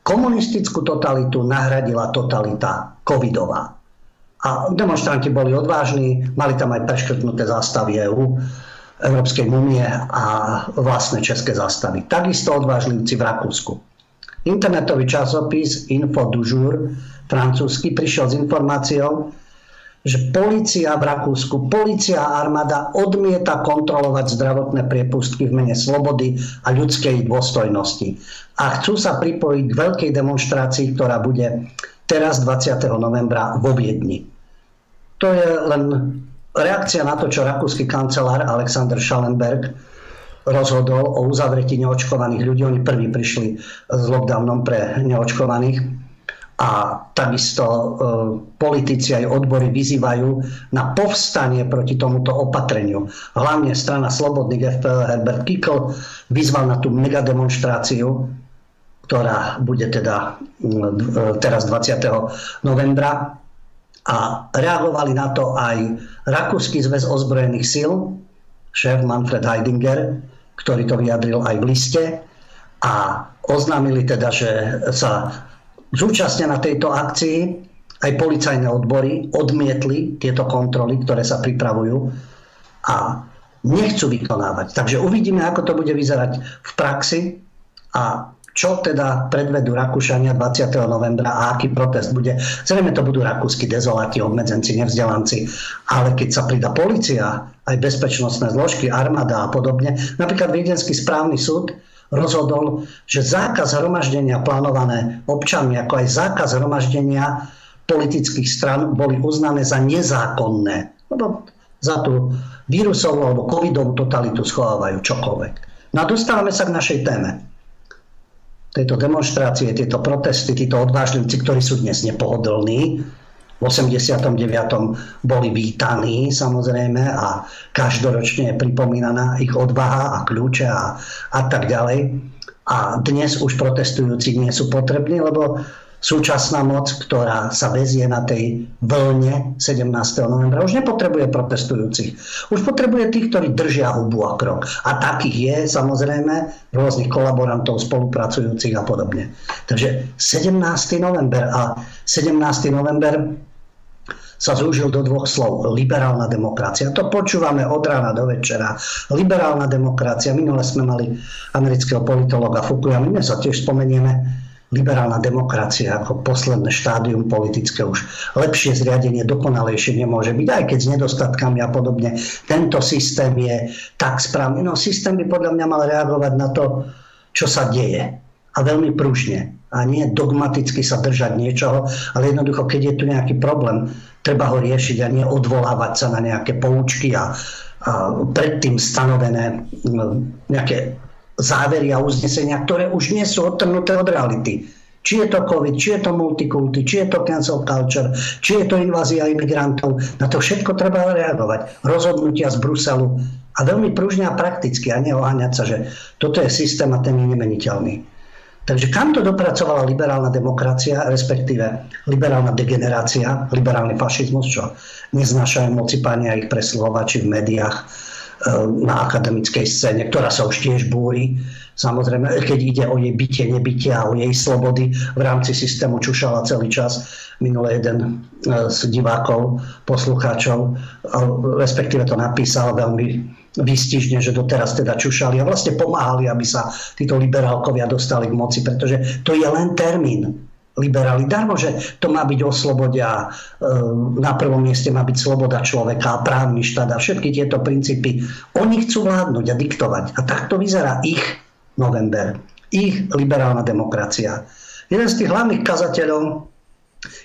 Speaker 3: komunistickú totalitu nahradila totalita covidová. A demonstranti boli odvážni, mali tam aj preškrtnuté zástavy EU, Európskej únie a vlastné české zástavy. Takisto odvážlivci v Rakúsku. internetový časopis Info du Jour, francúzsky, prišiel s informáciou, že policia v Rakúsku, policia a armáda odmieta kontrolovať zdravotné priepustky v mene slobody a ľudskej dôstojnosti. A chcú sa pripojiť k veľkej demonstrácii, ktorá bude teraz 20. novembra vo Viedni. To je len reakcia na to, čo rakúsky kancelár Alexander Schallenberg rozhodol o uzavretí neočkovaných ľudí. Oni prví prišli s lockdownom pre neočkovaných a takisto e, politici aj odbory vyzývajú na povstanie proti tomuto opatreniu. Hlavne strana Slobodných FPL Herbert Kikl vyzval na tú megademonstráciu, ktorá bude teda e, teraz 20. novembra a reagovali na to aj Rakúsky zväz ozbrojených síl, šéf Manfred Heidinger, ktorý to vyjadril aj v liste a oznámili teda, že sa zúčastnia na tejto akcii aj policajné odbory odmietli tieto kontroly, ktoré sa pripravujú a nechcú vykonávať. Takže uvidíme, ako to bude vyzerať v praxi a čo teda predvedú Rakúšania 20. novembra a aký protest bude. Zrejme to budú rakúsky dezoláti, obmedzenci, nevzdelanci, ale keď sa pridá policia, aj bezpečnostné zložky, armáda a podobne, napríklad Viedenský správny súd rozhodol, že zákaz hromaždenia plánované občanmi, ako aj zákaz hromaždenia politických stran boli uznané za nezákonné. Lebo za tú vírusovú alebo covidovú totalitu schovávajú čokoľvek. No a dostávame sa k našej téme. Tieto demonstrácie, tieto protesty, títo odvážlivci, ktorí sú dnes nepohodlní, 89. boli vítaní samozrejme a každoročne je pripomínaná ich odvaha a kľúče a, a tak ďalej. A dnes už protestujúci nie sú potrební, lebo súčasná moc, ktorá sa vezie na tej vlne 17. novembra, už nepotrebuje protestujúcich. Už potrebuje tých, ktorí držia hubu a krok. A takých je samozrejme rôznych kolaborantov, spolupracujúcich a podobne. Takže 17. november a 17. november sa zúžil do dvoch slov. Liberálna demokracia. To počúvame od rána do večera. Liberálna demokracia. Minule sme mali amerického politologa Fukuyama. My sa tiež spomenieme liberálna demokracia ako posledné štádium politické už lepšie zriadenie, dokonalejšie nemôže byť, aj keď s nedostatkami a podobne. Tento systém je tak správny. No systém by podľa mňa mal reagovať na to, čo sa deje. A veľmi pružne. A nie dogmaticky sa držať niečoho, ale jednoducho, keď je tu nejaký problém, treba ho riešiť a nie odvolávať sa na nejaké poučky a, a predtým stanovené nejaké závery a uznesenia, ktoré už nie sú odtrhnuté od reality. Či je to COVID, či je to multikulty, či je to cancel culture, či je to invázia imigrantov. Na to všetko treba reagovať. Rozhodnutia z Bruselu a veľmi pružne a prakticky a neoháňať sa, že toto je systém a ten je nemeniteľný. Takže kam to dopracovala liberálna demokracia, respektíve liberálna degenerácia, liberálny fašizmus, čo neznášajú moci páni a ich presluhovači v médiách, e, na akademickej scéne, ktorá sa už tiež búri. Samozrejme, keď ide o jej bytie, nebytie a o jej slobody v rámci systému čušala celý čas. Minule jeden e, z divákov, poslucháčov, respektíve to napísal veľmi výstižne, že doteraz teda čušali a vlastne pomáhali, aby sa títo liberálkovia dostali k moci, pretože to je len termín liberáli. Darmo, že to má byť o slobode a e, na prvom mieste má byť sloboda človeka a právny štát a všetky tieto princípy. Oni chcú vládnuť a diktovať. A takto vyzerá ich november. Ich liberálna demokracia. Jeden z tých hlavných kazateľov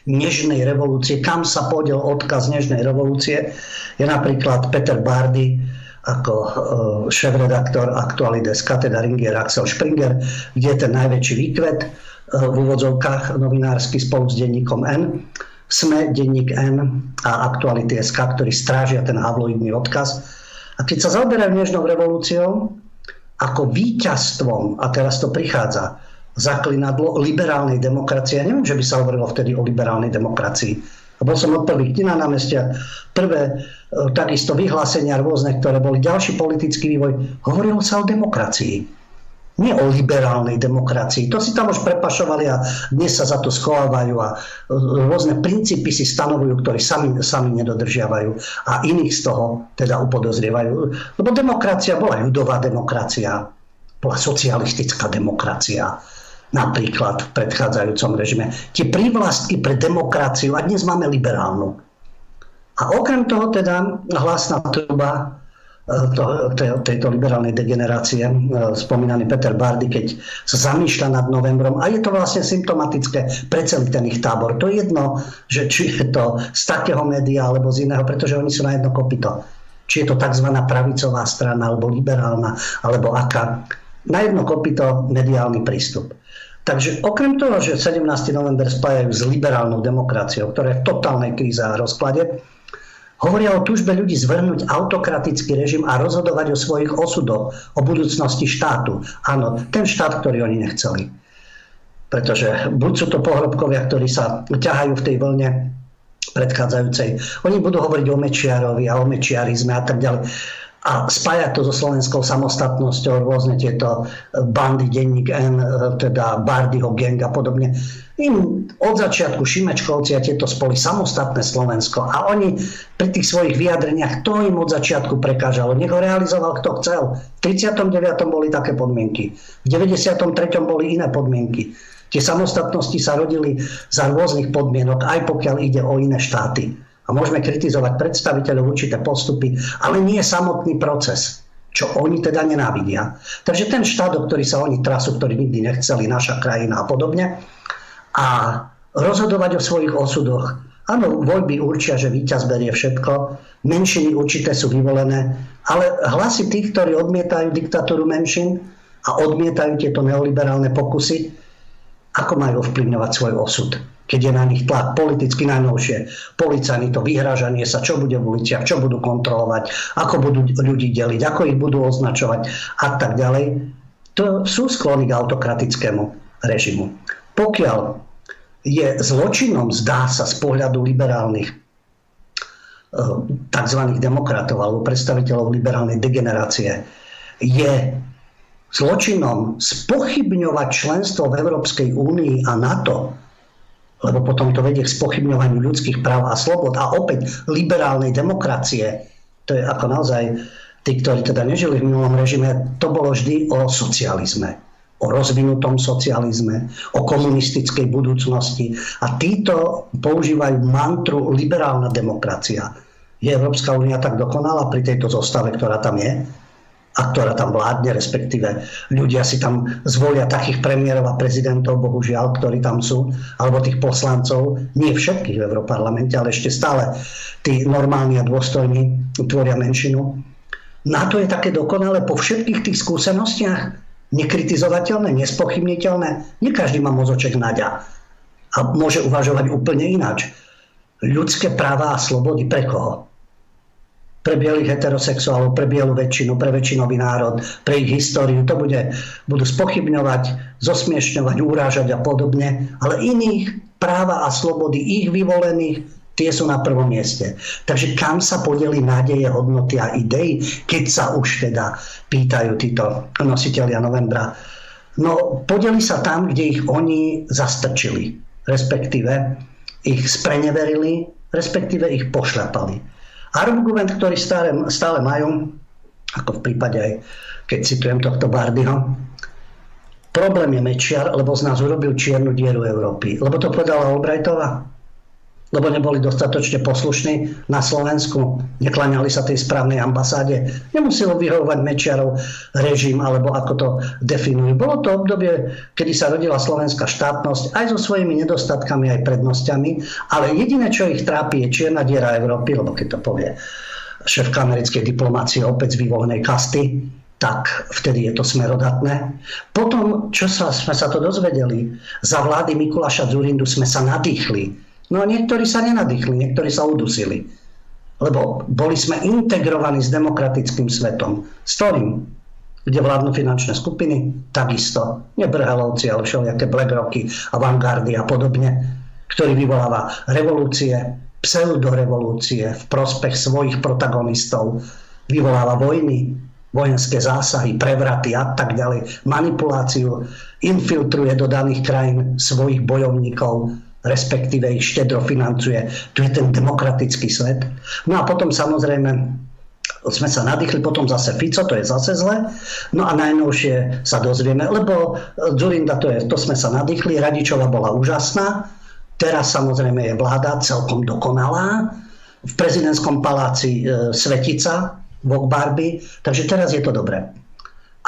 Speaker 3: nežnej revolúcie, kam sa podiel odkaz nežnej revolúcie, je napríklad Peter Bardy, ako e, šéf-redaktor Aktualideska, teda Ringier Axel Springer, kde je ten najväčší výkvet e, v úvodzovkách novinársky spolu s denníkom N. Sme, denník N a Aktuality.sk, ktorí strážia ten havloidný odkaz. A keď sa zaoberajú dnešnou revolúciou, ako víťazstvom, a teraz to prichádza, zaklinadlo liberálnej demokracie. Ja neviem, že by sa hovorilo vtedy o liberálnej demokracii a bol som od prvých dní na námestiach. Prvé e, takisto vyhlásenia rôzne, ktoré boli ďalší politický vývoj. Hovorilo sa o demokracii. Nie o liberálnej demokracii. To si tam už prepašovali a dnes sa za to schovávajú a e, rôzne princípy si stanovujú, ktorí sami, sami nedodržiavajú a iných z toho teda upodozrievajú. Lebo demokracia bola ľudová demokracia, bola socialistická demokracia napríklad v predchádzajúcom režime. Tie prívlastky pre demokraciu a dnes máme liberálnu. A okrem toho teda hlasná truba e, to, tejto liberálnej degenerácie, e, spomínaný Peter Bardy, keď sa zamýšľa nad novembrom a je to vlastne symptomatické pre celý ten ich tábor. To je jedno, že či je to z takého média alebo z iného, pretože oni sú na jedno kopito. Či je to tzv. pravicová strana alebo liberálna, alebo aká. Na jedno kopito mediálny prístup. Takže okrem toho, že 17. november spájajú s liberálnou demokraciou, ktorá je v totálnej kríze a rozklade, Hovoria o túžbe ľudí zvrhnúť autokratický režim a rozhodovať o svojich osudoch, o budúcnosti štátu. Áno, ten štát, ktorý oni nechceli. Pretože buď sú to pohrobkovia, ktorí sa ťahajú v tej vlne predchádzajúcej. Oni budú hovoriť o Mečiarovi a o Mečiarizme a tak ďalej a spájať to so slovenskou samostatnosťou, rôzne tieto bandy, denník N, teda Bardyho gang a podobne. Im od začiatku Šimečkovci a tieto spoli samostatné Slovensko a oni pri tých svojich vyjadreniach to im od začiatku prekážalo. Nech ho realizoval kto chcel. V 39. boli také podmienky. V 93. boli iné podmienky. Tie samostatnosti sa rodili za rôznych podmienok, aj pokiaľ ide o iné štáty a môžeme kritizovať predstaviteľov určité postupy, ale nie samotný proces, čo oni teda nenávidia. Takže ten štát, o ktorý sa oni trasú, ktorý nikdy nechceli, naša krajina a podobne, a rozhodovať o svojich osudoch. Áno, voľby určia, že víťaz berie všetko, menšiny určité sú vyvolené, ale hlasy tých, ktorí odmietajú diktatúru menšin a odmietajú tieto neoliberálne pokusy, ako majú ovplyvňovať svoj osud keď je na nich tlak politicky najnovšie. Policajní to vyhražanie sa, čo bude v uliciach, čo budú kontrolovať, ako budú ľudí deliť, ako ich budú označovať a tak ďalej. To sú sklony k autokratickému režimu. Pokiaľ je zločinom, zdá sa z pohľadu liberálnych eh, tzv. demokratov alebo predstaviteľov liberálnej degenerácie, je zločinom spochybňovať členstvo v Európskej únii a NATO, lebo potom to vedie k spochybňovaniu ľudských práv a slobod a opäť liberálnej demokracie. To je ako naozaj tí, ktorí teda nežili v minulom režime, to bolo vždy o socializme o rozvinutom socializme, o komunistickej budúcnosti. A títo používajú mantru liberálna demokracia. Je Európska únia tak dokonalá pri tejto zostave, ktorá tam je? A ktorá tam vládne, respektíve ľudia si tam zvolia takých premiérov a prezidentov, bohužiaľ, ktorí tam sú, alebo tých poslancov, nie všetkých v Európarlamente, ale ešte stále tí normálni a dôstojní tvoria menšinu. Na to je také dokonalé po všetkých tých skúsenostiach, nekritizovateľné, nespochybniteľné. Nie každý má mozoček naďa a môže uvažovať úplne ináč. Ľudské práva a slobody pre koho? Pre bielých heterosexuálov, pre bielu väčšinu, pre väčšinový národ, pre ich históriu. To bude, budú spochybňovať, zosmiešňovať, urážať a podobne. Ale iných práva a slobody ich vyvolených, tie sú na prvom mieste. Takže kam sa podeli nádeje, hodnoty a idei, keď sa už teda pýtajú títo nositeľia novembra. No podeli sa tam, kde ich oni zastrčili, respektíve ich spreneverili, respektíve ich pošľapali. Argument, ktorý stále, stále majú, ako v prípade aj, keď citujem tohto Bardyho, problém je Mečiar, lebo z nás urobil čiernu dieru Európy. Lebo to povedala Albrightová lebo neboli dostatočne poslušní na Slovensku, nekláňali sa tej správnej ambasáde. Nemuselo vyhovovať Mečiarov režim, alebo ako to definujú. Bolo to obdobie, kedy sa rodila slovenská štátnosť aj so svojimi nedostatkami, aj prednosťami, ale jediné, čo ich trápi, je čierna diera Európy, lebo keď to povie šéfka americkej diplomácie opäť z vyvolenej kasty, tak vtedy je to smerodatné. Potom, čo sa, sme sa to dozvedeli, za vlády Mikuláša Zurindu sme sa nadýchli No a niektorí sa nenadýchli, niektorí sa udusili. Lebo boli sme integrovaní s demokratickým svetom. S ktorým? Kde vládnu finančné skupiny? Takisto. Nebrhelovci, ale všelijaké Blackrocky, Avantgardy a podobne, ktorý vyvoláva revolúcie, pseudorevolúcie v prospech svojich protagonistov, vyvoláva vojny, vojenské zásahy, prevraty a tak ďalej, manipuláciu, infiltruje do daných krajín svojich bojovníkov, respektíve ich štedro financuje. Tu je ten demokratický svet. No a potom samozrejme sme sa nadýchli, potom zase Fico, to je zase zle. No a najnovšie sa dozvieme, lebo Zurinda, to, je, to sme sa nadýchli, Radičova bola úžasná, teraz samozrejme je vláda celkom dokonalá, v prezidentskom paláci e, Svetica, Vok Barbie, takže teraz je to dobré.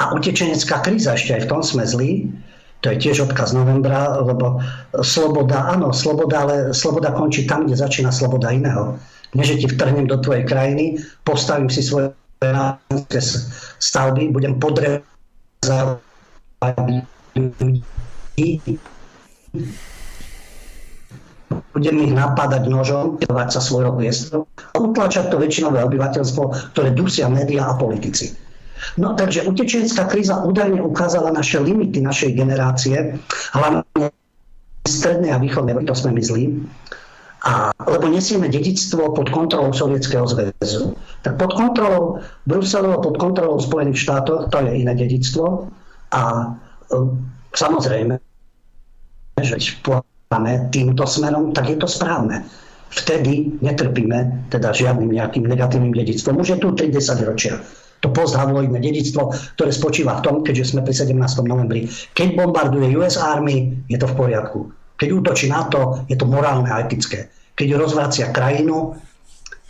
Speaker 3: A utečenecká kríza, ešte aj v tom sme zlí, to je tiež odkaz novembra, lebo sloboda, áno, sloboda, ale sloboda končí tam, kde začína sloboda iného. Nie, že ti vtrhnem do tvojej krajiny, postavím si svoje stavby, budem podrezať budem ich napádať nožom, sa svojho miesto a utlačať to väčšinové obyvateľstvo, ktoré dusia médiá a politici. No takže utečenská kríza údajne ukázala naše limity našej generácie, hlavne strednej a východnej, to sme myslí, a, lebo nesieme dedictvo pod kontrolou Sovietskeho zväzu. Tak pod kontrolou Bruselu a pod kontrolou Spojených štátov, to je iné dedictvo. A e, samozrejme, že pôjdeme týmto smerom, tak je to správne. Vtedy netrpíme teda žiadnym nejakým negatívnym dedictvom. Už je tu 30 ročia to posthavloidné dedictvo, ktoré spočíva v tom, keďže sme pri 17. novembri. Keď bombarduje US Army, je to v poriadku. Keď útočí NATO, je to morálne a etické. Keď rozvracia krajinu,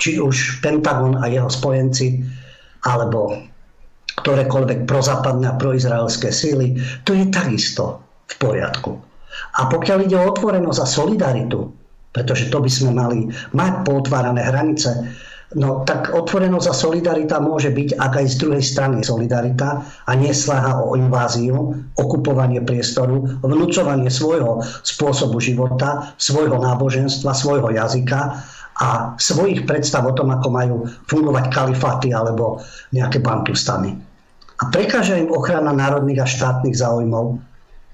Speaker 3: či už Pentagon a jeho spojenci, alebo ktorékoľvek prozápadné a proizraelské síly, to je takisto v poriadku. A pokiaľ ide o otvorenosť a solidaritu, pretože to by sme mali mať pootvárané hranice, No tak otvorenosť a solidarita môže byť, ak aj z druhej strany solidarita a neslaha o inváziu, okupovanie priestoru, vnúcovanie svojho spôsobu života, svojho náboženstva, svojho jazyka a svojich predstav o tom, ako majú fungovať kalifáty alebo nejaké bantustany. A prekáža im ochrana národných a štátnych záujmov,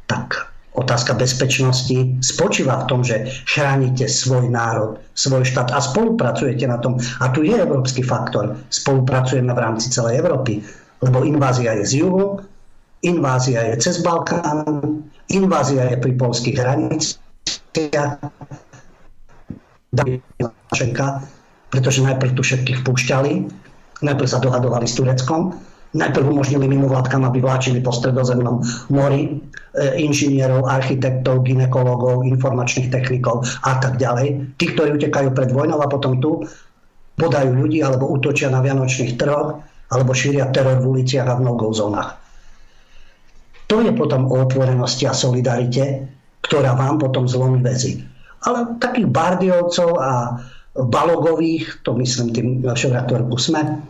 Speaker 3: tak otázka bezpečnosti spočíva v tom, že chránite svoj národ, svoj štát a spolupracujete na tom. A tu je európsky faktor. Spolupracujeme v rámci celej Európy. Lebo invázia je z juhu, invázia je cez Balkán, invázia je pri polských hraniciach, pretože najprv tu všetkých púšťali, najprv sa dohadovali s Tureckom, najprv umožnili mimovládkam, aby vláčili po stredozemnom mori e, inžinierov, architektov, ginekologov, informačných technikov a tak ďalej. Tí, ktorí utekajú pred vojnou a potom tu podajú ľudí alebo útočia na vianočných trhoch alebo šíria teror v uliciach a v no-go zónach. To je potom o otvorenosti a solidarite, ktorá vám potom zlomí väzy. Ale takých bardiovcov a balogových, to myslím tým šovraktorku sme,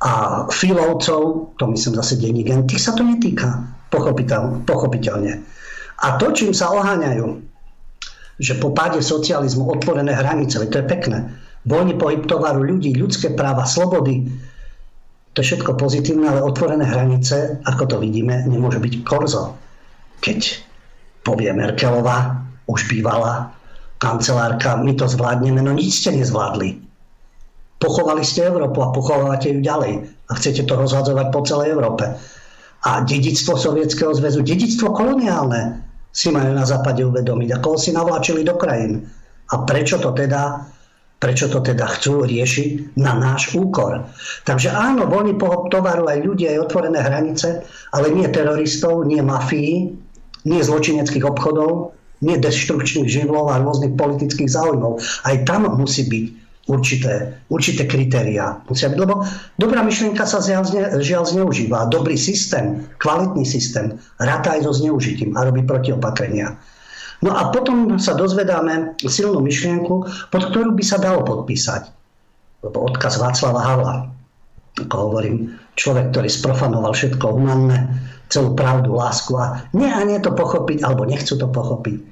Speaker 3: a filovcov, to myslím zase denní gen, tých sa to netýka, pochopiteľ, pochopiteľne. A to, čím sa oháňajú, že po páde socializmu otvorené hranice, to je pekné, voľný pohyb tovaru ľudí, ľudské práva, slobody, to je všetko pozitívne, ale otvorené hranice, ako to vidíme, nemôže byť korzo. Keď povie Merkelová, už bývalá kancelárka, my to zvládneme, no nič ste nezvládli Pochovali ste Európu a pochovávate ju ďalej. A chcete to rozhadzovať po celej Európe. A dedictvo Sovietskeho zväzu, dedictvo koloniálne si majú na západe uvedomiť. A koho si navláčili do krajín. A prečo to teda prečo to teda chcú riešiť na náš úkor. Takže áno, voľný pohob tovaru aj ľudia, aj otvorené hranice, ale nie teroristov, nie mafii, nie zločineckých obchodov, nie destrukčných živlov a rôznych politických záujmov. Aj tam musí byť určité, určité kritériá. Musia lebo dobrá myšlienka sa žiaľ zneužíva. Dobrý systém, kvalitný systém, ráta aj so zneužitím a robí protiopatrenia. No a potom sa dozvedáme silnú myšlienku, pod ktorú by sa dalo podpísať. Lebo odkaz Václava Havla, ako hovorím, človek, ktorý sprofanoval všetko humanné, celú pravdu, lásku a nie a nie to pochopiť, alebo nechcú to pochopiť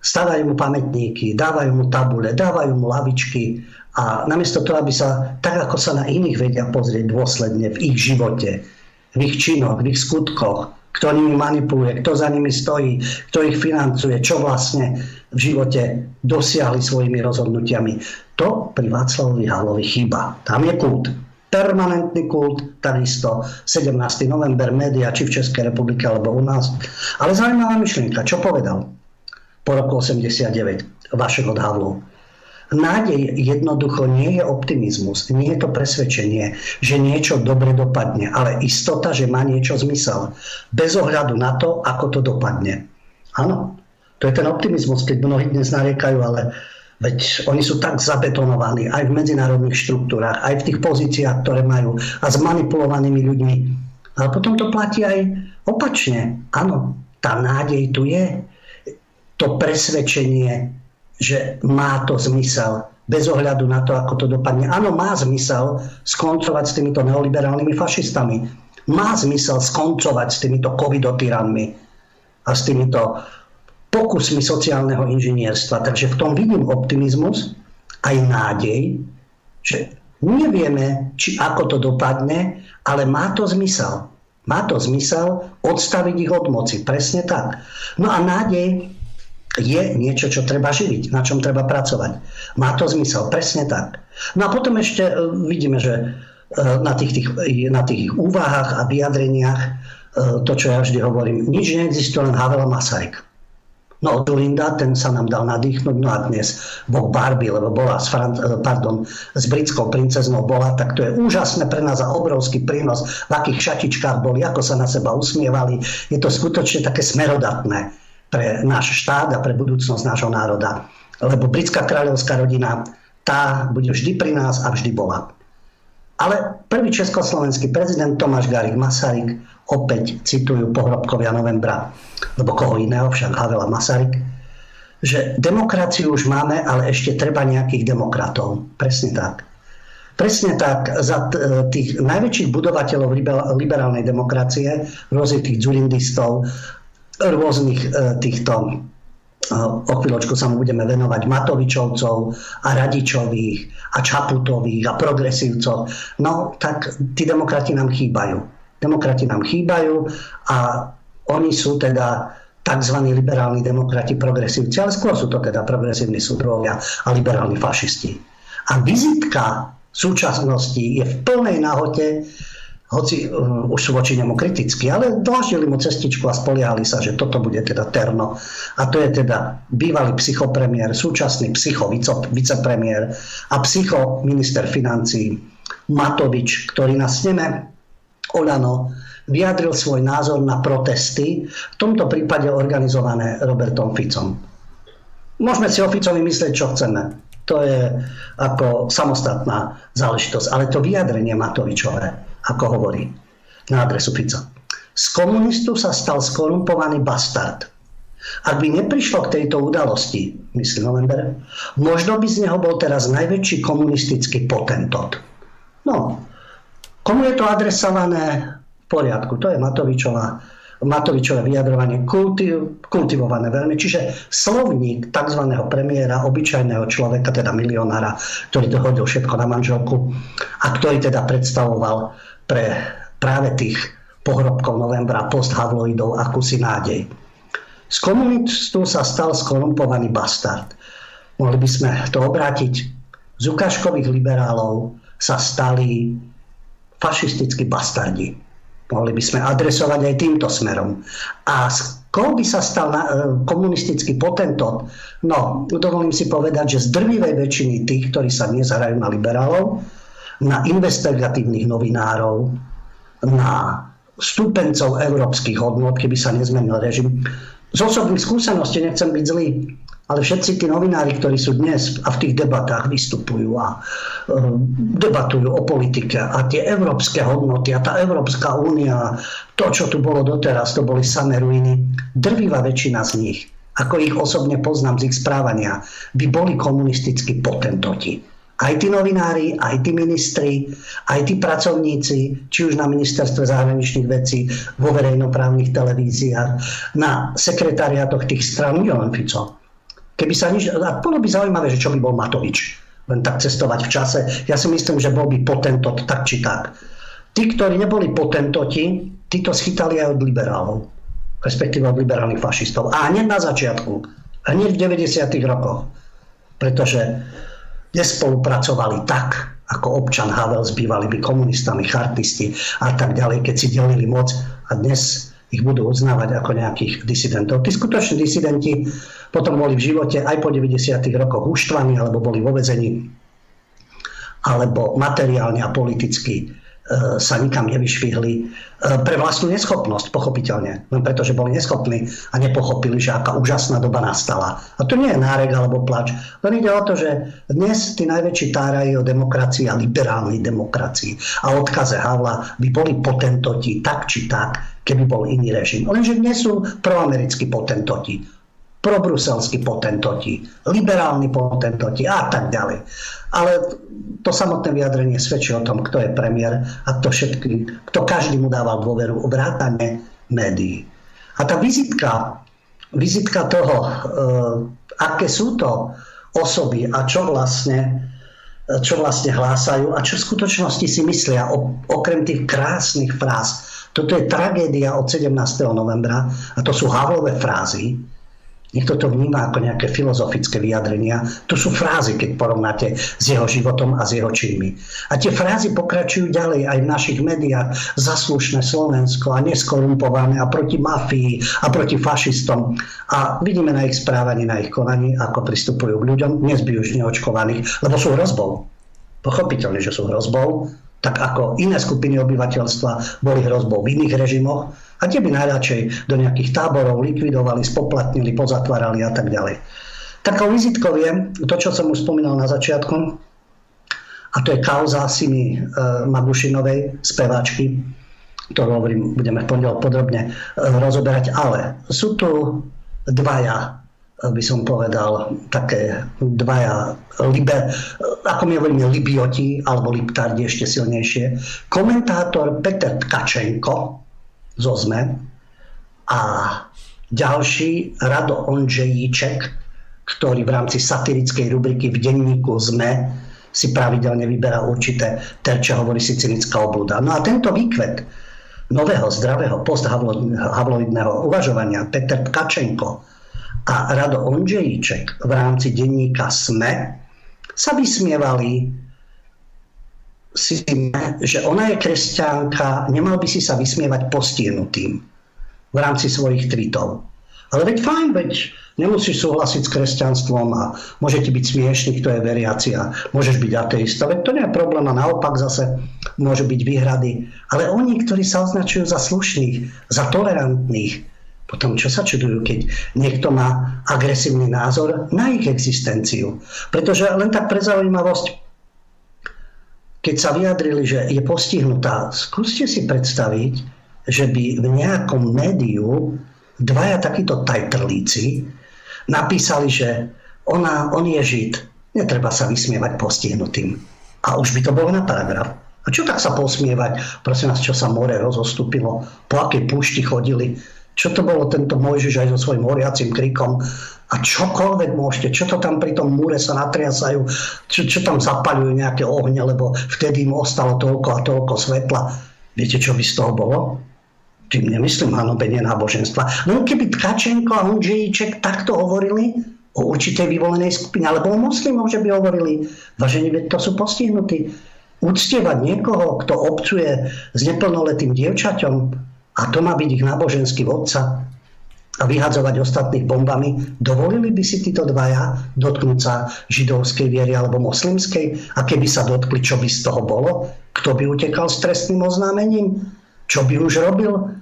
Speaker 3: stavajú mu pamätníky, dávajú mu tabule, dávajú mu lavičky a namiesto toho, aby sa, tak ako sa na iných vedia pozrieť dôsledne v ich živote, v ich činoch, v ich skutkoch, kto nimi manipuluje, kto za nimi stojí, kto ich financuje, čo vlastne v živote dosiahli svojimi rozhodnutiami. To pri Václavovi Halovi chýba. Tam je kult. Permanentný kult, takisto 17. november, média, či v Českej republike, alebo u nás. Ale zaujímavá myšlienka, čo povedal? Po roku 89 vašich od Havlov. Nádej jednoducho nie je optimizmus, nie je to presvedčenie, že niečo dobre dopadne, ale istota, že má niečo zmysel. Bez ohľadu na to, ako to dopadne. Áno, to je ten optimizmus, keď mnohí dnes nariekajú, ale Veď oni sú tak zabetonovaní aj v medzinárodných štruktúrach, aj v tých pozíciách, ktoré majú a s manipulovanými ľuďmi. Ale potom to platí aj opačne. Áno, tá nádej tu je. To presvedčenie, že má to zmysel bez ohľadu na to, ako to dopadne. Áno, má zmysel skoncovať s týmito neoliberálnymi fašistami. Má zmysel skoncovať s týmito covidotyranmi a s týmito pokusmi sociálneho inžinierstva. Takže v tom vidím optimizmus, aj nádej, že nevieme, či ako to dopadne, ale má to zmysel. Má to zmysel odstaviť ich od moci. Presne tak. No a nádej je niečo, čo treba živiť, na čom treba pracovať. Má to zmysel, presne tak. No a potom ešte e, vidíme, že e, na tých, tých, na tých úvahách a vyjadreniach e, to, čo ja vždy hovorím, nič neexistuje, len Havel Masaryk. No od Linda, ten sa nám dal nadýchnuť, no a dnes Boh Barbie, lebo bola s, Fran- pardon, s britskou princeznou bola, tak to je úžasné pre nás a obrovský prínos, v akých šatičkách boli, ako sa na seba usmievali. Je to skutočne také smerodatné pre náš štát a pre budúcnosť nášho národa. Lebo britská kráľovská rodina, tá bude vždy pri nás a vždy bola. Ale prvý československý prezident Tomáš Garik Masaryk opäť citujú pohrobkovia novembra, lebo koho iného, však Havela Masaryk, že demokraciu už máme, ale ešte treba nejakých demokratov. Presne tak. Presne tak, za tých najväčších budovateľov liberálnej demokracie, rôznych tých dzurindistov, rôznych e, týchto e, o chvíľočku sa mu budeme venovať Matovičovcov a Radičových a Čaputových a progresívcov. No, tak tí demokrati nám chýbajú. Demokrati nám chýbajú a oni sú teda tzv. liberálni demokrati, progresívci, ale skôr sú to teda progresívni súdrovia a liberálni fašisti. A vizitka súčasnosti je v plnej náhote, hoci uh, už sú voči nemu kritickí, ale dláždili mu cestičku a spoliehali sa, že toto bude teda terno. A to je teda bývalý psychopremiér, súčasný psycho vicepremiér a psycho minister financí Matovič, ktorý na sneme Olano vyjadril svoj názor na protesty, v tomto prípade organizované Robertom Ficom. Môžeme si o Ficovi myslieť, čo chceme. To je ako samostatná záležitosť. Ale to vyjadrenie Matovičové, ako hovorí na adresu Fica. Z komunistu sa stal skorumpovaný bastard. Ak by neprišlo k tejto udalosti, myslím november, možno by z neho bol teraz najväčší komunistický potentot. No, Komu je to adresované? V poriadku, to je Matovičová, Matovičové vyjadrovanie kultiv, kultivované veľmi. Čiže slovník tzv. premiéra, obyčajného človeka, teda milionára, ktorý dohodil všetko na manželku a ktorý teda predstavoval pre práve tých pohrobkov novembra post-havloidov akúsi nádej. Z komunistu sa stal skorumpovaný bastard. Mohli by sme to obrátiť. Z ukážkových liberálov sa stali fašistickí bastardi. Mohli by sme adresovať aj týmto smerom. A z koho by sa stal e, komunistický potentot? No, dovolím si povedať, že z drvivej väčšiny tých, ktorí sa dnes hrajú na liberálov, na investigatívnych novinárov, na stúpencov európskych hodnot, keby sa nezmenil režim. Z osobných skúseností nechcem byť zlý, ale všetci tí novinári, ktorí sú dnes a v tých debatách vystupujú a e, debatujú o politike a tie európske hodnoty a tá Európska únia, to, čo tu bolo doteraz, to boli samé ruiny. Drvivá väčšina z nich, ako ich osobne poznám z ich správania, by boli komunistickí potentoti. Aj tí novinári, aj tí ministri, aj tí pracovníci, či už na ministerstve zahraničných vecí, vo verejnoprávnych televíziách, na sekretariátoch tých stran, nie len Fico, Keby sa nič... A bolo by zaujímavé, že čo by bol Matovič. Len tak cestovať v čase. Ja si myslím, že bol by potentot tak či tak. Tí, ktorí neboli potentoti, tí to schytali aj od liberálov. Respektíve od liberálnych fašistov. A hneď na začiatku. Hneď v 90. rokoch. Pretože nespolupracovali tak, ako občan Havel s bývalými komunistami, chartisti a tak ďalej, keď si delili moc a dnes ich budú uznávať ako nejakých disidentov. Tí skutoční disidenti potom boli v živote aj po 90. rokoch uštvaní, alebo boli vo vezení, alebo materiálne a politicky sa nikam nevyšvihli e, pre vlastnú neschopnosť, pochopiteľne. Len preto, že boli neschopní a nepochopili, že aká úžasná doba nastala. A to nie je nárek alebo plač. Len ide o to, že dnes tí najväčší tárají o demokracii a liberálnej demokracii a odkaze Havla by boli potentoti tak či tak, keby bol iný režim. Lenže dnes sú proamerickí potentoti probruselskí potentoti, liberálni potentoti a tak ďalej. Ale to samotné vyjadrenie svedčí o tom, kto je premiér a kto, všetky, kto každý mu dával dôveru, vrátane médií. A tá vizitka, vizitka toho, e, aké sú to osoby a čo vlastne, čo vlastne hlásajú a čo v skutočnosti si myslia o, okrem tých krásnych fráz. Toto je tragédia od 17. novembra a to sú Havlové frázy, Niekto to vníma ako nejaké filozofické vyjadrenia. To sú frázy, keď porovnáte s jeho životom a s jeho činmi. A tie frázy pokračujú ďalej aj v našich médiách. Zaslušné Slovensko a neskorumpované a proti mafii a proti fašistom. A vidíme na ich správaní, na ich konaní, ako pristupujú k ľuďom, by už neočkovaných, lebo sú hrozbou. Pochopiteľne, že sú hrozbou, tak ako iné skupiny obyvateľstva boli hrozbou v iných režimoch, a tie by najradšej do nejakých táborov likvidovali, spoplatnili, pozatvárali a tak ďalej. Takou vizitkou je to, čo som už spomínal na začiatku, a to je kauza Simi e, Magušinovej, speváčky, ktorú hovorím, budeme v pondelok podrobne e, rozoberať, ale sú tu dvaja, by som povedal, také dvaja libe, ako my hovoríme, libioti, alebo liptardi ešte silnejšie. Komentátor Peter Tkačenko, zo ZME a ďalší Rado Ondžejíček, ktorý v rámci satirickej rubriky v denníku ZME si pravidelne vyberá určité terče, hovorí si cynická oblúda. No a tento výkvet nového zdravého posthavloidného uvažovania Peter Tkačenko a Rado Ondžejíček v rámci denníka SME sa vysmievali si, že ona je kresťanka, nemal by si sa vysmievať postihnutým v rámci svojich tweetov. Ale veď fajn, veď nemusíš súhlasiť s kresťanstvom a môže ti byť smiešný, kto je veriaci a môžeš byť ateista. Veď to nie je problém a naopak zase môžu byť výhrady. Ale oni, ktorí sa označujú za slušných, za tolerantných, potom čo sa čudujú, keď niekto má agresívny názor na ich existenciu. Pretože len tak pre zaujímavosť, keď sa vyjadrili, že je postihnutá, skúste si predstaviť, že by v nejakom médiu dvaja takíto tajtrlíci napísali, že ona, on je žid, netreba sa vysmievať postihnutým. A už by to bolo na paragraf. A čo tak sa posmievať? Prosím vás, čo sa more rozostúpilo? Po akej púšti chodili? Čo to bolo tento Mojžiš aj so svojím horiacim krikom? a čokoľvek môžete, čo to tam pri tom múre sa natriasajú, čo, čo tam zapaľujú nejaké ohne, lebo vtedy im ostalo toľko a toľko svetla. Viete, čo by z toho bolo? Tým nemyslím hanobenie náboženstva. No keby Tkačenko a Hundžejíček takto hovorili o určitej vyvolenej skupine, alebo o moslimov, že by hovorili, vážení, to sú postihnutí. Uctievať niekoho, kto obcuje s neplnoletým dievčaťom, a to má byť ich náboženský vodca, a vyhadzovať ostatných bombami, dovolili by si títo dvaja dotknúť sa židovskej viery alebo moslimskej? A keby sa dotkli, čo by z toho bolo? Kto by utekal s trestným oznámením? Čo by už robil?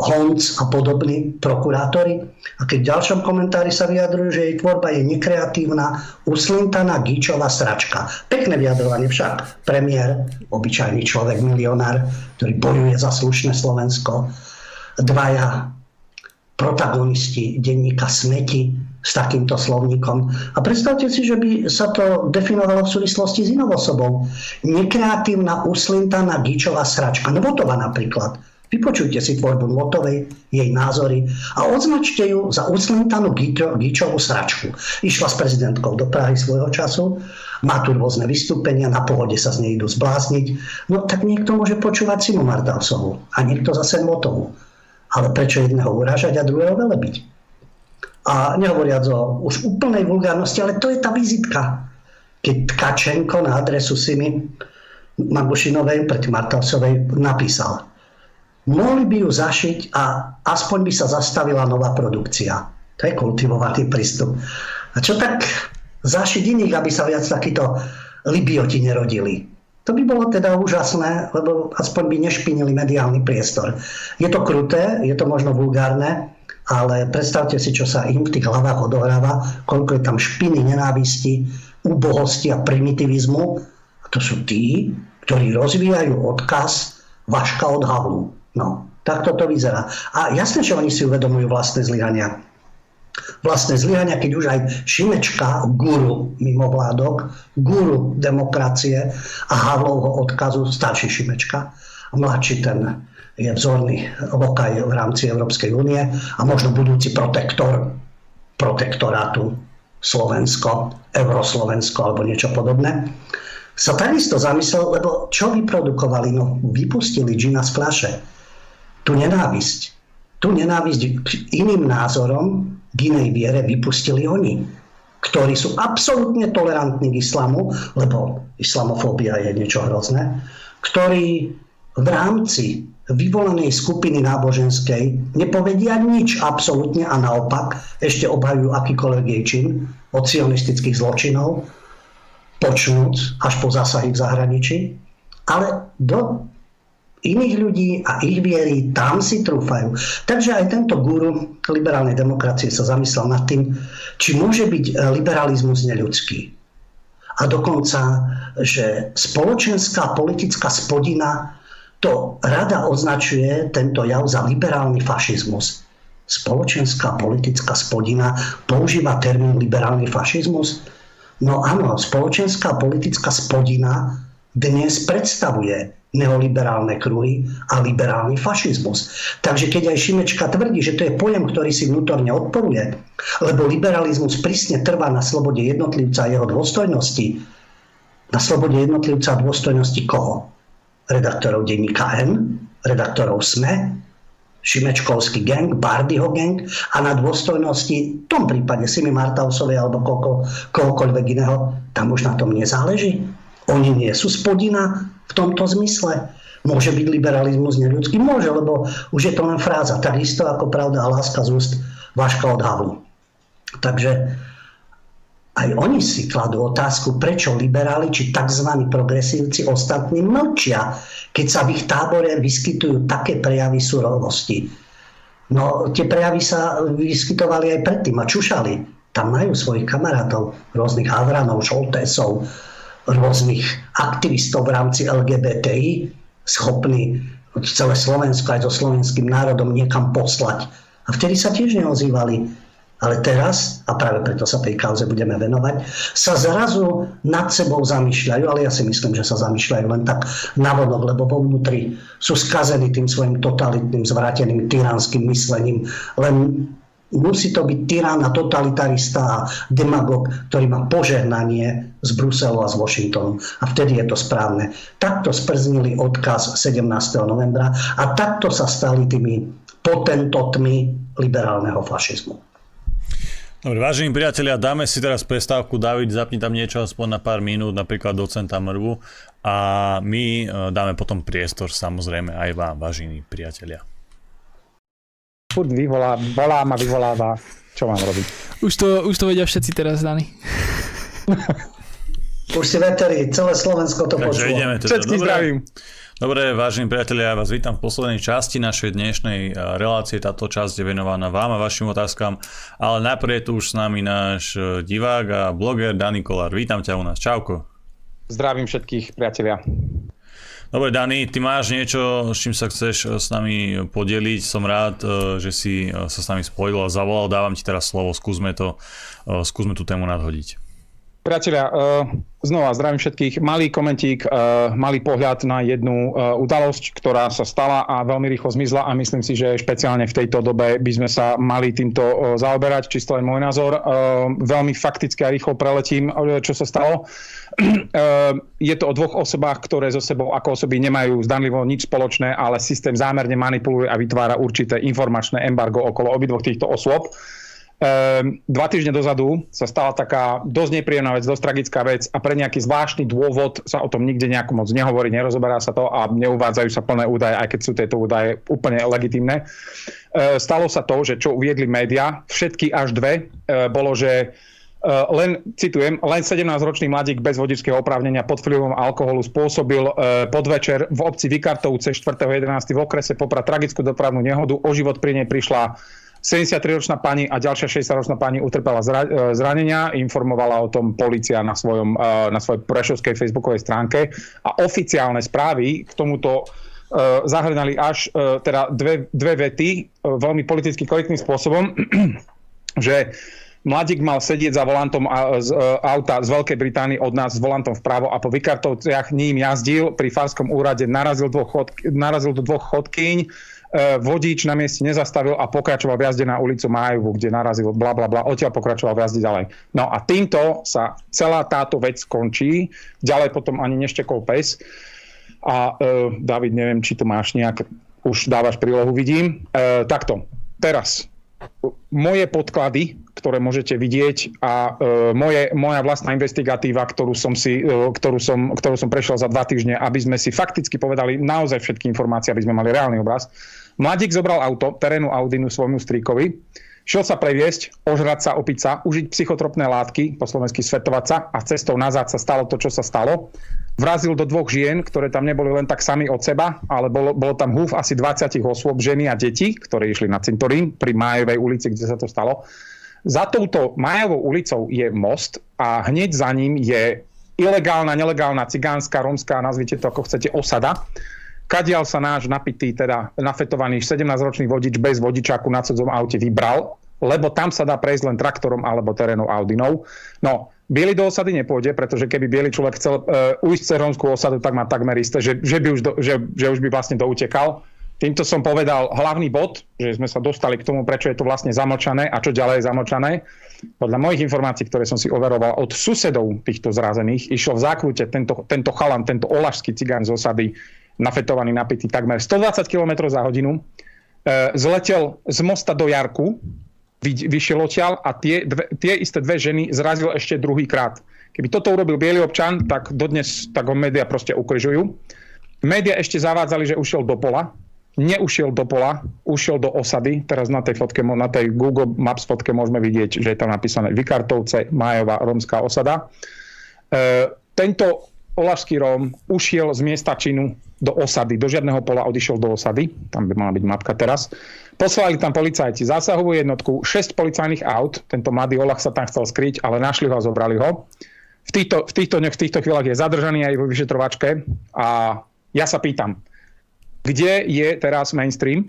Speaker 3: Honc a podobní prokurátori. A keď v ďalšom komentári sa vyjadrujú, že jej tvorba je nekreatívna, uslintaná gíčová sračka. Pekné vyjadrovanie však. Premiér, obyčajný človek, milionár, ktorý bojuje za slušné Slovensko. Dvaja protagonisti denníka Smeti s takýmto slovníkom. A predstavte si, že by sa to definovalo v súvislosti s inou osobou. Nekreatívna, uslintaná gíčová sračka. Novotova napríklad. Vypočujte si tvorbu Notovej, jej názory a označte ju za uslintanú gíčovú sračku. Išla s prezidentkou do Prahy svojho času, má tu rôzne vystúpenia, na pohode sa z nej idú zblázniť. No tak niekto môže počúvať Simu Mardalsovú a niekto zase Notovú. Ale prečo jedného urážať a druhého velebiť? A nehovoriac o už úplnej vulgárnosti, ale to je tá vizitka. Keď Tkačenko na adresu Simi Magušinovej, proti Martalsovej, napísal. Mohli by ju zašiť a aspoň by sa zastavila nová produkcia. To je kultivovaný prístup. A čo tak zašiť iných, aby sa viac takíto libioti nerodili? To by bolo teda úžasné, lebo aspoň by nešpinili mediálny priestor. Je to kruté, je to možno vulgárne, ale predstavte si, čo sa im v tých hlavách odohráva, koľko je tam špiny, nenávisti, úbohosti a primitivizmu. A to sú tí, ktorí rozvíjajú odkaz Vaška od Havlu. No, takto to vyzerá. A jasné, že oni si uvedomujú vlastné zlyhania vlastné zlyhania, keď už aj Šimečka, guru mimovládok, guru demokracie a Havlovho odkazu, starší Šimečka, mladší ten je vzorný lokaj v rámci Európskej únie a možno budúci protektor protektorátu Slovensko, Euroslovensko alebo niečo podobné, sa takisto zamyslel, lebo čo vyprodukovali? No, vypustili džina z fľaše. Tu nenávisť. Tu nenávisť iným názorom, k inej viere vypustili oni, ktorí sú absolútne tolerantní k islamu, lebo islamofóbia je niečo hrozné, ktorí v rámci vyvolanej skupiny náboženskej nepovedia nič absolútne a naopak ešte obhajujú akýkoľvek jej čin od sionistických zločinov, počnúc až po zásahy v zahraničí, ale do iných ľudí a ich viery, tam si trúfajú. Takže aj tento guru liberálnej demokracie sa zamyslel nad tým, či môže byť e, liberalizmus neľudský. A dokonca, že spoločenská politická spodina to rada označuje tento jav za liberálny fašizmus. Spoločenská politická spodina používa termín liberálny fašizmus? No áno, spoločenská politická spodina dnes predstavuje neoliberálne kruhy a liberálny fašizmus. Takže keď aj Šimečka tvrdí, že to je pojem, ktorý si vnútorne odporuje, lebo liberalizmus prísne trvá na slobode jednotlivca a jeho dôstojnosti, na slobode jednotlivca a dôstojnosti koho? Redaktorov denníka N, redaktorov SME, Šimečkovský gang, Bardyho gang a na dôstojnosti, v tom prípade Simi Martausovej alebo koho, kohokoľvek iného, tam už na tom nezáleží. Oni nie sú spodina v tomto zmysle. Môže byť liberalizmus neľudský? Môže, lebo už je to len fráza. Takisto ako pravda a láska z úst Vaška od Havlu. Takže aj oni si kladú otázku, prečo liberáli či tzv. progresívci ostatní mlčia, keď sa v ich tábore vyskytujú také prejavy surovosti. No, tie prejavy sa vyskytovali aj predtým a čušali. Tam majú svojich kamarátov, rôznych Havranov, Šoltésov, rôznych aktivistov v rámci LGBTI schopní celé Slovensko aj so slovenským národom niekam poslať. A vtedy sa tiež neozývali. Ale teraz, a práve preto sa tej kauze budeme venovať, sa zrazu nad sebou zamýšľajú, ale ja si myslím, že sa zamýšľajú len tak navodok, lebo vo vnútri sú skazení tým svojim totalitným, zvráteným, tyranským myslením. Len musí to byť tyran a totalitarista a demagog, ktorý má požehnanie z Bruselu a z Washingtonu. A vtedy je to správne. Takto sprznili odkaz 17. novembra a takto sa stali tými potentotmi liberálneho fašizmu.
Speaker 1: Dobre, vážení priatelia, dáme si teraz prestávku. David, zapni tam niečo aspoň na pár minút, napríklad docenta Mrvu. A my e, dáme potom priestor samozrejme aj vám, vážení priatelia
Speaker 4: furt vyvolá, volá ma, vyvoláva. Čo mám robiť?
Speaker 2: Už to, už to vedia všetci teraz, Dani.
Speaker 3: už si veteri, celé Slovensko to
Speaker 1: Takže počulo. ideme
Speaker 4: teda. Všetky zdravím.
Speaker 1: Dobre, vážení priatelia, ja vás vítam v poslednej časti našej dnešnej relácie. Táto časť je venovaná vám a vašim otázkam, ale najprv je tu už s nami náš e, divák a bloger Dani Kolár. Vítam ťa u nás. Čauko.
Speaker 4: Zdravím všetkých priatelia.
Speaker 1: Dobre, Dani, ty máš niečo, s čím sa chceš eh, s nami podeliť. Som rád, eh, že si sa s nami spojil a zavolal. Dávam ti teraz slovo, skúsme, to, skúsme tú tému nadhodiť.
Speaker 4: Priatelia, znova zdravím všetkých. Malý komentík, malý pohľad na jednu udalosť, ktorá sa stala a veľmi rýchlo zmizla a myslím si, že špeciálne v tejto dobe by sme sa mali týmto zaoberať, čisto len môj názor. Veľmi fakticky a rýchlo preletím, čo sa stalo. Ehm, je to o dvoch osobách, ktoré so sebou ako osoby nemajú zdanlivo nič spoločné, ale systém zámerne manipuluje a vytvára určité informačné embargo okolo obidvoch týchto osôb. Ehm, dva týždne dozadu sa stala taká dosť nepríjemná vec, dosť tragická vec a pre nejaký zvláštny dôvod sa o tom nikde nejako moc nehovorí, nerozoberá sa to a neuvádzajú sa plné údaje, aj keď sú tieto údaje úplne legitimné. Ehm, stalo sa to, že čo uviedli médiá, všetky až dve, bolo, že len, citujem, len 17-ročný mladík bez vodičského oprávnenia pod vplyvom alkoholu spôsobil podvečer v obci Vykartovce 4.11. v okrese popra tragickú dopravnú nehodu. O život pri nej prišla 73-ročná pani a ďalšia 60-ročná pani utrpela e, zranenia. Informovala o tom policia na, svojom, na svojej prešovskej facebookovej stránke a oficiálne správy k tomuto zahrnali až teda dve, dve vety veľmi politicky korektným spôsobom, že Mladík mal sedieť za volantom z auta z Veľkej Británie od nás s volantom vpravo a po vykartovciach ním jazdil. Pri Farskom úrade narazil, dvoch chod, narazil do dvoch chodkyň E, vodič na mieste nezastavil a pokračoval v jazde na ulicu Májovu, kde narazil bla bla bla, odtiaľ pokračoval v jazde ďalej. No a týmto sa celá táto vec skončí, ďalej potom ani neštekol pes. A uh, David, neviem, či to máš nejak, už dávaš prílohu, vidím. Uh, takto, teraz, moje podklady, ktoré môžete vidieť a uh, moje, moja vlastná investigatíva, ktorú som, si, uh, ktorú, som, ktorú som prešiel za dva týždne, aby sme si fakticky povedali naozaj všetky informácie, aby sme mali reálny obraz. Mladík zobral auto, terénu Audinu svojmu strýkovi, šiel sa previesť, ožrať sa, opiť sa, užiť psychotropné látky, po slovensky svetovať sa a cestou nazad sa stalo to, čo sa stalo. Vrazil do dvoch žien, ktoré tam neboli len tak sami od seba, ale bolo, bolo tam húf asi 20 osôb, ženy a deti, ktoré išli na cintorín pri Májovej ulici, kde sa to stalo. Za touto Májovou ulicou je most a hneď za ním je ilegálna, nelegálna, cigánska, rómska, nazvite to ako chcete, osada kadiaľ sa náš napitý, teda nafetovaný 17-ročný vodič bez vodičáku na cudzom aute vybral, lebo tam sa dá prejsť len traktorom alebo terénu Audinou. No, Bielý do osady nepôjde, pretože keby biely človek chcel uh, ujsť cez rómskú osadu, tak má takmer isté, že, že, by už do, že, že už by vlastne doutekal. Týmto som povedal hlavný bod, že sme sa dostali k tomu, prečo je to vlastne zamlčané a čo ďalej je zamlčané. Podľa mojich informácií, ktoré som si overoval od susedov týchto zrazených, išiel v zákrute tento, tento chalan, tento olašský cigán z osady nafetovaný, napitý takmer 120 km za hodinu, e, zletel z mosta do Jarku, vyšiel odtiaľ a tie, dve, tie isté dve ženy zrazil ešte druhý krát. Keby toto urobil biely občan, tak dodnes tak ho média proste ukryžujú. Média ešte zavádzali, že ušiel do pola. Neušiel do pola, ušiel do osady. Teraz na tej fotke, na tej Google Maps fotke môžeme vidieť, že je tam napísané Vykartovce, Majová, rómska osada. E, tento Olašský Róm ušiel z miesta činu do osady, do žiadneho pola odišiel do osady, tam by mala byť matka teraz. Poslali tam policajti zásahovú jednotku, 6 policajných aut, tento mladý Olach sa tam chcel skryť, ale našli ho a zobrali ho. V týchto, v týchto, v týchto chvíľach je zadržaný aj vo vyšetrovačke. A ja sa pýtam, kde je teraz mainstream, e,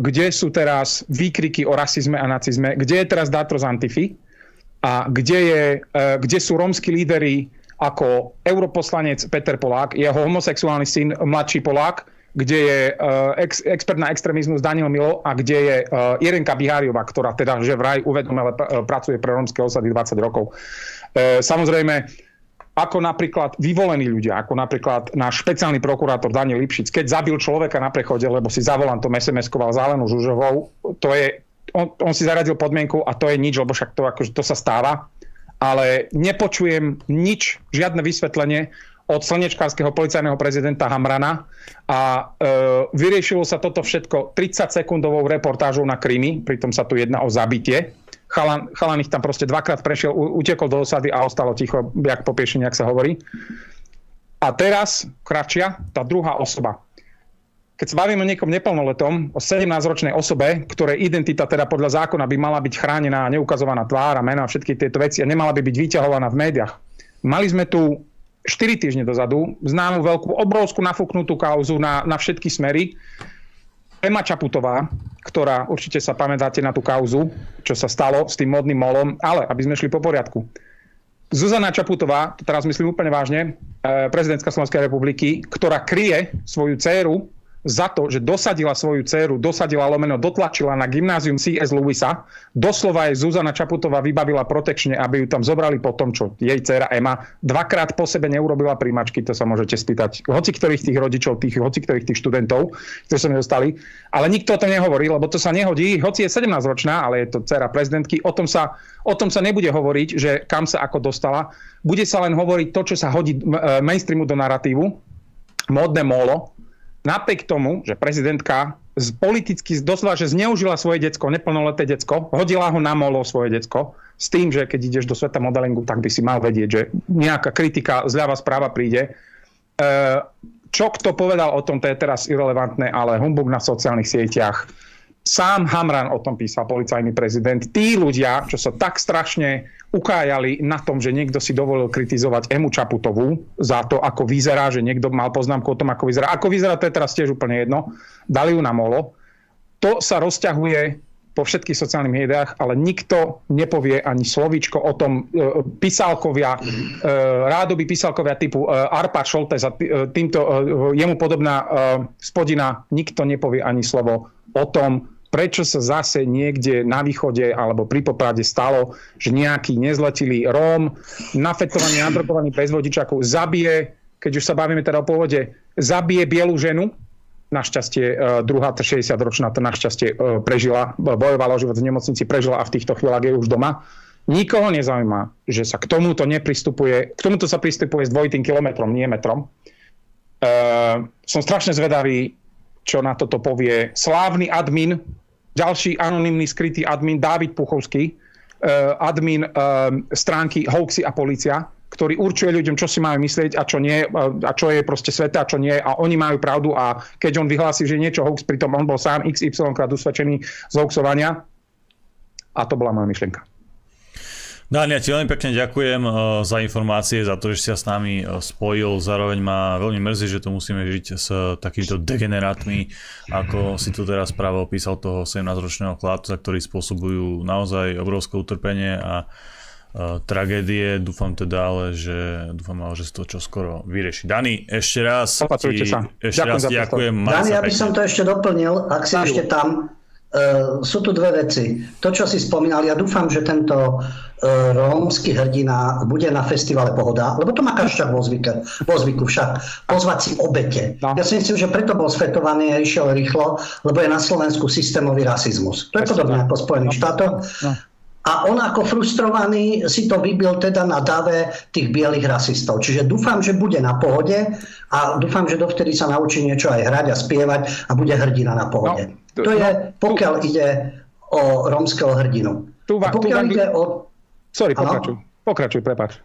Speaker 4: kde sú teraz výkriky o rasizme a nacizme, kde je teraz dátor z Antify a kde, je, e, kde sú rómsky lídery ako europoslanec Peter Polák, jeho homosexuálny syn, mladší Polák, kde je uh, ex, expert na extrémizmus Daniel Milo a kde je uh, Irenka Biháriová, ktorá teda že vraj uvedomele pr- pracuje pre rómske osady 20 rokov. Uh, samozrejme, ako napríklad vyvolení ľudia, ako napríklad náš špeciálny prokurátor Daniel Lipšic, keď zabil človeka na prechode, lebo si za volantom SMS-koval Zálenu Žužovou, to je, on, on si zaradil podmienku a to je nič, lebo však to, akože to sa stáva ale nepočujem nič, žiadne vysvetlenie od slnečkárskeho policajného prezidenta Hamrana a e, vyriešilo sa toto všetko 30 sekundovou reportážou na Krymy, pritom sa tu jedná o zabitie. Chalan, chalan ich tam proste dvakrát prešiel, utekol do osady a ostalo ticho, jak po piešení, ak sa hovorí. A teraz, kratšia, tá druhá osoba keď sa bavíme o niekom neplnoletom, o 17-ročnej osobe, ktorej identita teda podľa zákona by mala byť chránená, neukazovaná tvár a mena a všetky tieto veci a nemala by byť vyťahovaná v médiách. Mali sme tu 4 týždne dozadu známu veľkú, obrovskú nafúknutú kauzu na, na všetky smery. Ema Čaputová, ktorá určite sa pamätáte na tú kauzu, čo sa stalo s tým modným molom, ale aby sme šli po poriadku. Zuzana Čaputová, to teraz myslím úplne vážne, eh, prezidentka Slovenskej republiky, ktorá kryje svoju dceru za to, že dosadila svoju dceru, dosadila lomeno, dotlačila na gymnázium C.S. Lewisa. Doslova jej Zuzana Čaputová vybavila protekčne, aby ju tam zobrali po tom, čo jej dcera Ema dvakrát po sebe neurobila príjmačky, to sa môžete spýtať hoci ktorých tých rodičov, tých, hoci ktorých tých študentov, ktorí sa nedostali. Ale nikto o tom nehovorí, lebo to sa nehodí. Hoci je 17-ročná, ale je to dcera prezidentky, o tom sa, o tom sa nebude hovoriť, že kam sa ako dostala. Bude sa len hovoriť to, čo sa hodí e, mainstreamu do narratívu, módne molo, napriek tomu, že prezidentka z politicky doslova, že zneužila svoje decko, neplnoleté decko, hodila ho na molo svoje decko, s tým, že keď ideš do sveta modelingu, tak by si mal vedieť, že nejaká kritika zľava správa príde. E, čo kto povedal o tom, to je teraz irrelevantné, ale humbug na sociálnych sieťach. Sám Hamran o tom písal, policajný prezident. Tí ľudia, čo sa tak strašne ukájali na tom, že niekto si dovolil kritizovať Emu Čaputovú za to, ako vyzerá, že niekto mal poznámku o tom, ako vyzerá. Ako vyzerá, to je teraz tiež úplne jedno. Dali ju na molo. To sa rozťahuje po všetkých sociálnych médiách, ale nikto nepovie ani slovíčko o tom e, písalkovia, e, rádoby písalkovia typu e, Arpa Šoltes a e, týmto e, jemu podobná e, spodina, nikto nepovie ani slovo o tom, prečo sa zase niekde na východe alebo pri Poprade stalo, že nejaký nezletilý Róm, nafetovaný, nadrogovaný bez vodičaku zabije, keď už sa bavíme teda o pôvode, zabije bielu ženu, našťastie e, druhá 60-ročná to našťastie e, prežila, bojovala o život v nemocnici, prežila a v týchto chvíľach je už doma. Nikoho nezaujíma, že sa k tomuto nepristupuje, k tomuto sa pristupuje s dvojitým kilometrom, nie metrom. Uh, som strašne zvedavý, čo na toto povie slávny admin, ďalší anonymný skrytý admin Dávid Puchovský, uh, admin uh, stránky Hoaxy a policia, ktorý určuje ľuďom, čo si majú myslieť a čo nie, a čo je proste sveta a čo nie. A oni majú pravdu a keď on vyhlási, že niečo hoax, pritom on bol sám XY krát usvedčený z hoaxovania. A to bola moja myšlienka.
Speaker 1: Dani, ja ti veľmi pekne ďakujem uh, za informácie, za to, že si sa s nami uh, spojil. Zároveň ma veľmi mrzí, že tu musíme žiť s uh, takýmito degenerátmi, ako si tu teraz práve opísal toho 17-ročného chlapca, ktorí spôsobujú naozaj obrovské utrpenie a tragédie. Dúfam teda ale, že, dúfam ale, že sa to čo skoro vyrieši. Dani, ešte raz ti,
Speaker 4: sa.
Speaker 1: ešte ďakujem raz ďakujem.
Speaker 3: Dani, ja by som to ešte doplnil, ak si ešte tam sú tu dve veci. To, čo si spomínal, ja dúfam, že tento uh, rómsky hrdina bude na festivale Pohoda, lebo to má každý vo, zvyke, vo zvyku však pozvať si obete. No. Ja si myslím, že preto bol svetovaný a išiel rýchlo, lebo je na Slovensku systémový rasizmus. To je podobné ako v Spojených no. štátoch. No. A on ako frustrovaný si to vybil teda na dave tých bielých rasistov. Čiže dúfam, že bude na pohode a dúfam, že dovtedy sa naučí niečo aj hrať a spievať a bude hrdina na pohode. No. To je, no, pokiaľ ide o rómskeho hrdinu.
Speaker 4: Tu, a pokiaľ tu, ide o... Sorry, pokračuj. Pokračuj, prepáč.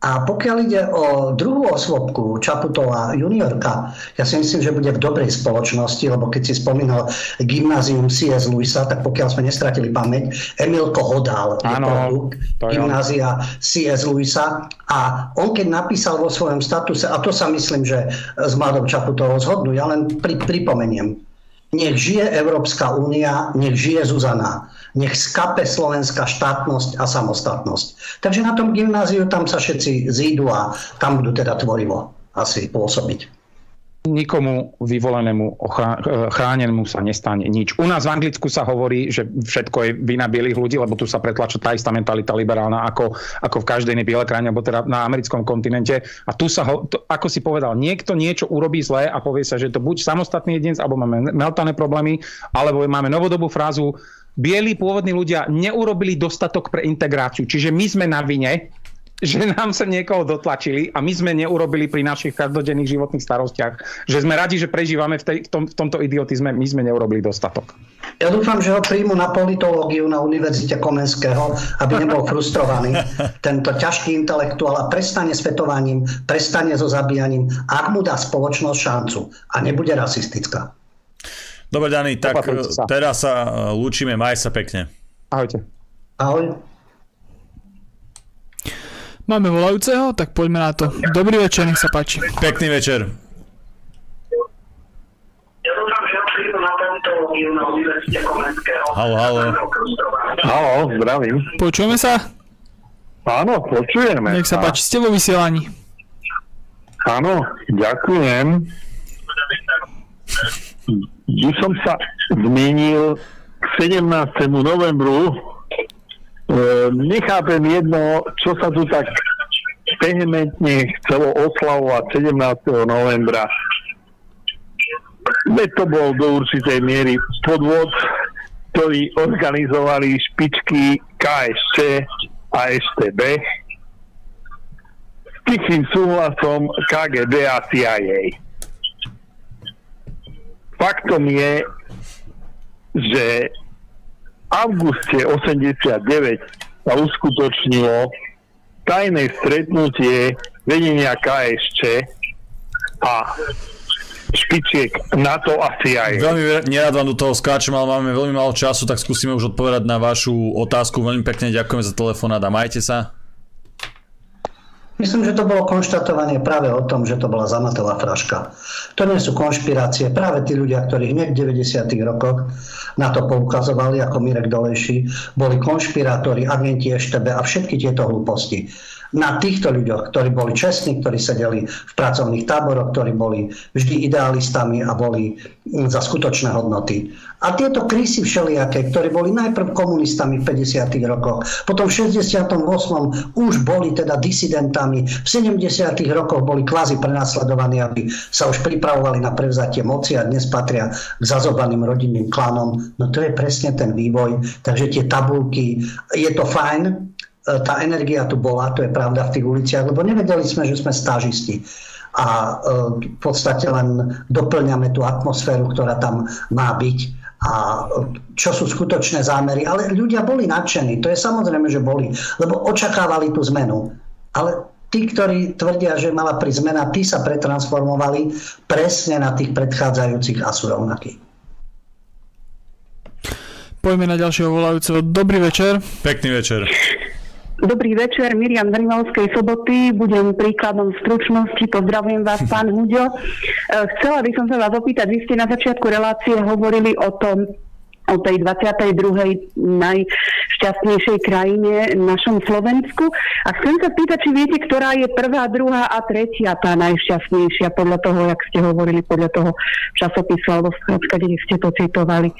Speaker 3: A pokiaľ ide o druhú osvobku Čaputová juniorka, ja si myslím, že bude v dobrej spoločnosti, lebo keď si spomínal gymnázium C.S. Luisa, tak pokiaľ sme nestratili pamäť, Emilko Hodál je produkt gymnázia C.S. Luisa a on keď napísal vo svojom statuse, a to sa myslím, že s Mladou Čaputovou zhodnú, ja len pri, pripomeniem, nech žije Európska únia, nech žije Zuzana. Nech skape slovenská štátnosť a samostatnosť. Takže na tom gymnáziu tam sa všetci zídu a tam budú teda tvorivo asi pôsobiť
Speaker 4: nikomu vyvolenému chránenému sa nestane nič. U nás v Anglicku sa hovorí, že všetko je vina bielých ľudí, lebo tu sa pretlača tá istá mentalita liberálna ako, ako v každej inej bielej krajine, alebo teda na americkom kontinente. A tu sa, ho, to, ako si povedal, niekto niečo urobí zlé a povie sa, že to buď samostatný jedinec, alebo máme meltané problémy, alebo máme novodobú frázu, bieli pôvodní ľudia neurobili dostatok pre integráciu. Čiže my sme na vine, že nám sa niekoho dotlačili a my sme neurobili pri našich každodenných životných starostiach. Že sme radi, že prežívame v, tej, v, tom, v tomto idiotizme, my sme neurobili dostatok.
Speaker 3: Ja dúfam, že ho príjmu na politológiu na Univerzite Komenského, aby nebol frustrovaný. Tento ťažký intelektuál a prestane s fetovaním, prestane so zabíjaním, ak mu dá spoločnosť šancu a nebude rasistická.
Speaker 1: Dobre, Dani, tak sa. teraz sa e, lúčime, maj sa pekne.
Speaker 4: Ahojte.
Speaker 3: Ahoj.
Speaker 2: Máme volajúceho, tak poďme na to. Dobrý večer, nech sa páči.
Speaker 1: Pekný večer. Halo, halo.
Speaker 5: Halo, zdravím.
Speaker 2: Počujeme sa?
Speaker 5: Áno, počujeme.
Speaker 2: Nech sa páči, ste vo vysielaní.
Speaker 5: Áno, ďakujem. by som sa zmienil k 17. novembru. E, nechápem jedno, čo sa tu tak vehementne chcelo oslavovať 17. novembra. Veď to bol do určitej miery podvod, ktorý organizovali špičky KSČ a STB s tichým súhlasom KGB a CIA. Faktom je, že auguste 89 sa uskutočnilo tajné stretnutie vedenia KSČ a špičiek NATO a CIA.
Speaker 1: Veľmi nerad vám do toho skáčem, ale máme veľmi málo času, tak skúsime už odpovedať na vašu otázku. Veľmi pekne ďakujem za telefonát a majte sa.
Speaker 3: Myslím, že to bolo konštatovanie práve o tom, že to bola zamatová fraška. To nie sú konšpirácie. Práve tí ľudia, ktorí hneď v 90. rokoch na to poukazovali, ako Mirek Dolejší, boli konšpirátori, agenti EŠTB a všetky tieto hlúposti na týchto ľuďoch, ktorí boli čestní, ktorí sedeli v pracovných táboroch, ktorí boli vždy idealistami a boli za skutočné hodnoty. A tieto krísy všelijaké, ktorí boli najprv komunistami v 50. rokoch, potom v 68. už boli teda disidentami, v 70. rokoch boli kvázi prenasledovaní, aby sa už pripravovali na prevzatie moci a dnes patria k zazobaným rodinným klanom. No to je presne ten vývoj. Takže tie tabulky, je to fajn, tá energia tu bola, to je pravda v tých uliciach, lebo nevedeli sme, že sme stážisti. A e, v podstate len doplňame tú atmosféru, ktorá tam má byť a e, čo sú skutočné zámery. Ale ľudia boli nadšení, to je samozrejme, že boli, lebo očakávali tú zmenu. Ale tí, ktorí tvrdia, že mala pri zmena, tí sa pretransformovali presne na tých predchádzajúcich a sú rovnakí.
Speaker 2: Poďme na ďalšieho volajúceho. Dobrý večer.
Speaker 1: Pekný večer.
Speaker 6: Dobrý večer, Miriam z Rimavskej soboty. Budem príkladom stručnosti. Pozdravujem vás, pán Huďo. Chcela by som sa vás opýtať, vy ste na začiatku relácie hovorili o tom, o tej 22. najšťastnejšej krajine, našom Slovensku. A chcem sa spýtať, či viete, ktorá je prvá, druhá a tretia tá najšťastnejšia podľa toho, jak ste hovorili, podľa toho časopisu alebo kde ste to citovali.